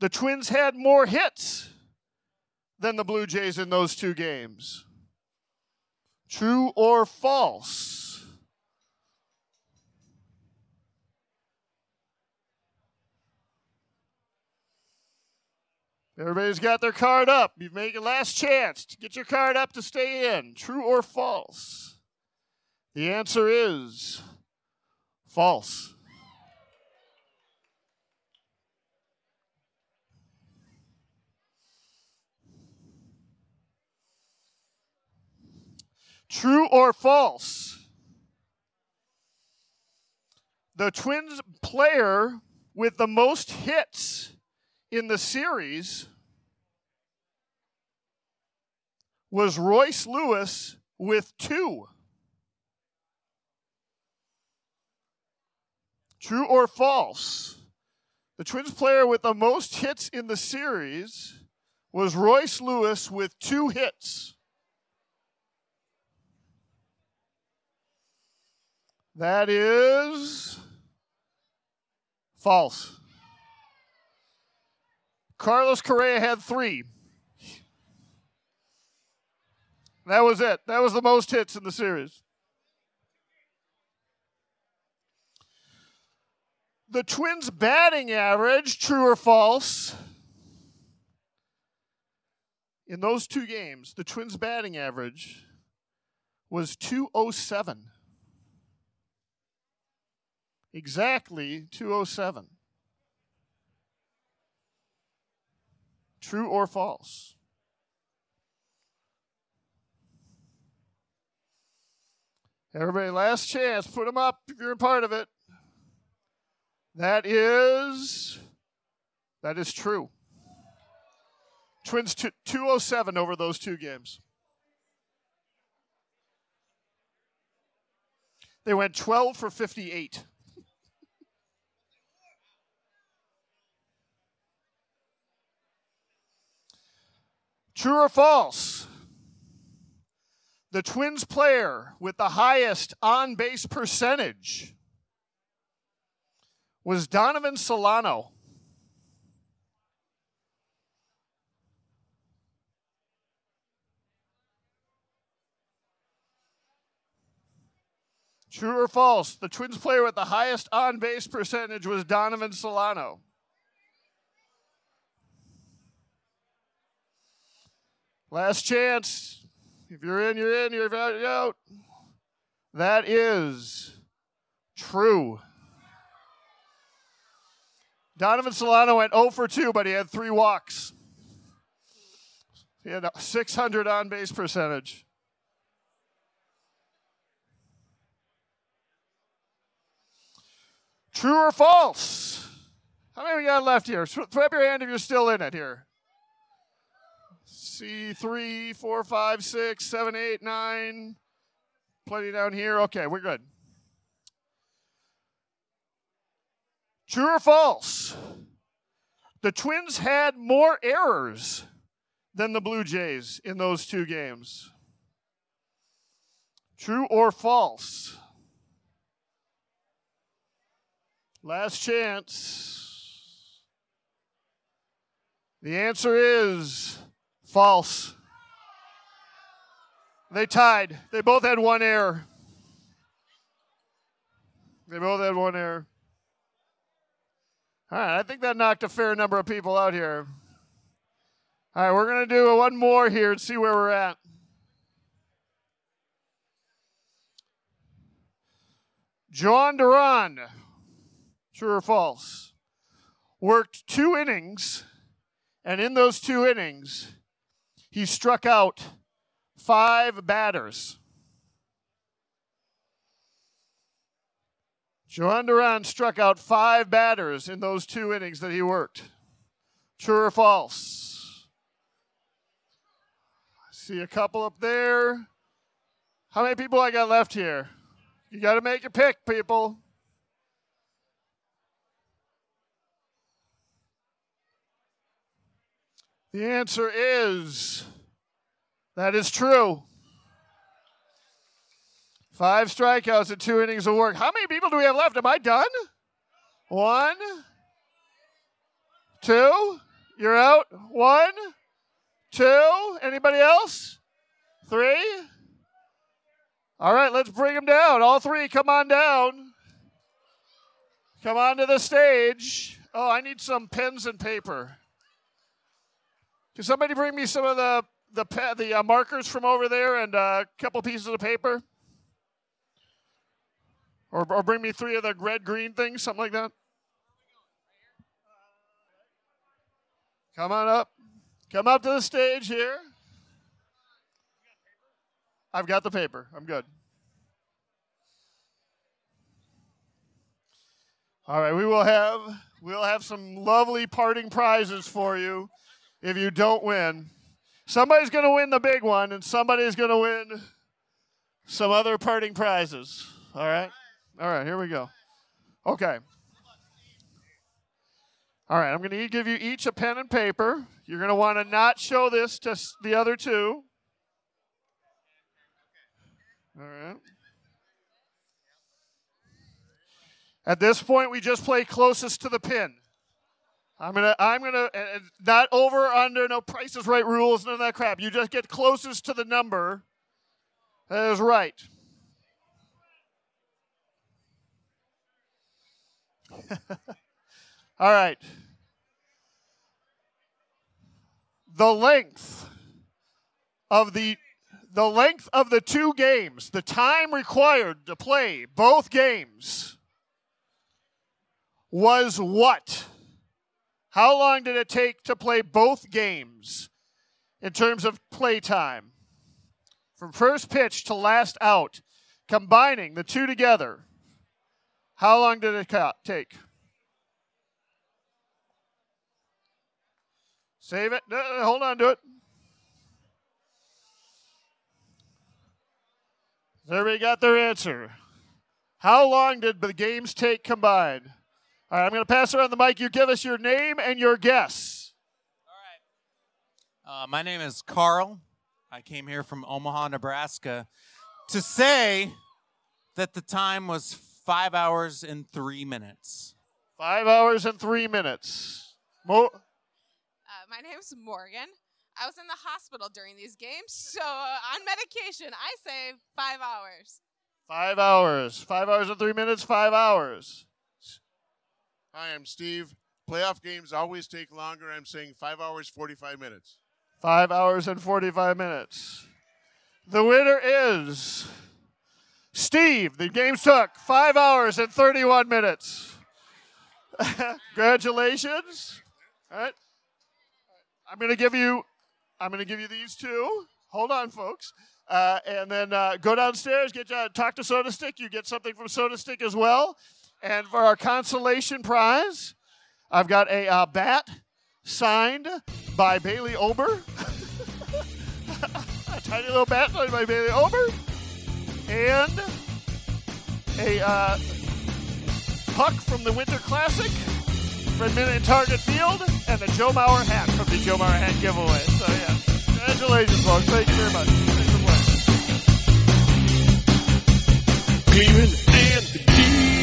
Speaker 2: The Twins had more hits than the Blue Jays in those two games. True or false? Everybody's got their card up. You've made your last chance to get your card up to stay in. True or false? The answer is false. True or false? The Twins player with the most hits in the series was Royce Lewis with two. True or false? The Twins player with the most hits in the series was Royce Lewis with two hits. That is false. Carlos Correa had three. That was it. That was the most hits in the series. The Twins' batting average, true or false? In those two games, the Twins' batting average was 207. Exactly 207. True or false? Everybody, last chance. Put them up if you're a part of it. That is that is true. Twins t- 207 over those two games. They went 12 for 58. True or false? The Twins player with the highest on base percentage was Donovan Solano. True or false? The Twins player with the highest on base percentage was Donovan Solano. Last chance. If you're in, you're in. You're out, you're out. That is true. Donovan Solano went 0 for 2, but he had three walks. He had a 600 on base percentage. True or false? How many we got left here? Throw up your hand if you're still in it here. See, three, four, five, six, seven, eight, nine. Plenty down here. Okay, we're good. True or false? The Twins had more errors than the Blue Jays in those two games. True or false? Last chance. The answer is false. They tied. They both had one error. They both had one error. All right, I think that knocked a fair number of people out here. All right, we're going to do one more here and see where we're at. Jhoan Duran, true or false, worked two innings, and in those two innings, he struck out five batters. Jhoan Duran struck out five batters in those two innings that he worked. True or false? I see a couple up there. How many people I got left here? You got to make a pick, people. The answer is that is true. Five strikeouts and two innings of work. How many people do we have left? Am I done? One, two. You're out. One, two. Anybody else? Three, All right, let's bring them down. All three, come on down. Come on to the stage. Oh, I need some pens and paper. Can somebody bring me some of the the the uh, markers from over there and uh, a couple pieces of paper? Or, or bring me three of the red green things, something like that. Come on up. Come up to the stage here. I've got the paper. I'm good. All right, we will have we'll have some lovely parting prizes for you if you don't win. Somebody's going to win the big one and somebody's going to win some other parting prizes. All right? All right, here we go. Okay. All right, I'm going to give you each a pen and paper. You're going to want to not show this to the other two. All right. At this point, we just play closest to the pin. I'm gonna, I'm gonna, not over, under, no prices right rules, none of that crap. You just get closest to the number that is right. All right. The length of the the length of the two games, the time required to play both games was what? How long did it take to play both games in terms of play time? From first pitch to last out, combining the two together, how long did it take? Save it. No, hold on to it. Everybody got their answer. How long did the games take combined? All right, I'm going to pass around the mic. You give us your name and your guess.
Speaker 6: Uh, my name is Carl. I came here from Omaha, Nebraska to say that the time was five hours and three minutes.
Speaker 2: Five hours and three minutes. Mo-
Speaker 7: Uh, my name's Morgan. I was in the hospital during these games, so uh, on medication, I say five hours.
Speaker 2: five hours. Five hours and three minutes. Five hours.
Speaker 8: Hi, I'm Steve. Playoff games always take longer. I'm saying five hours, 45 minutes.
Speaker 2: Five hours and 45 minutes. The winner is Steve. The games took five hours and 31 minutes. Congratulations. All right. I'm going to give you, I'm going to give you these two. Hold on, folks. Uh, and then uh, go downstairs, get uh, talk to Soda Stick. You get something from Soda Stick as well. And for our consolation prize, I've got a uh, bat signed by Bailey Ober. a tiny little bat signed by Bailey Ober and a uh, puck from the Winter Classic, from Minute Target Field, and a Joe Mauer hat from the Joe Mauer hat giveaway. So, yeah, congratulations, folks. Thank you very much. Thanks for playing. Demon and the Demon.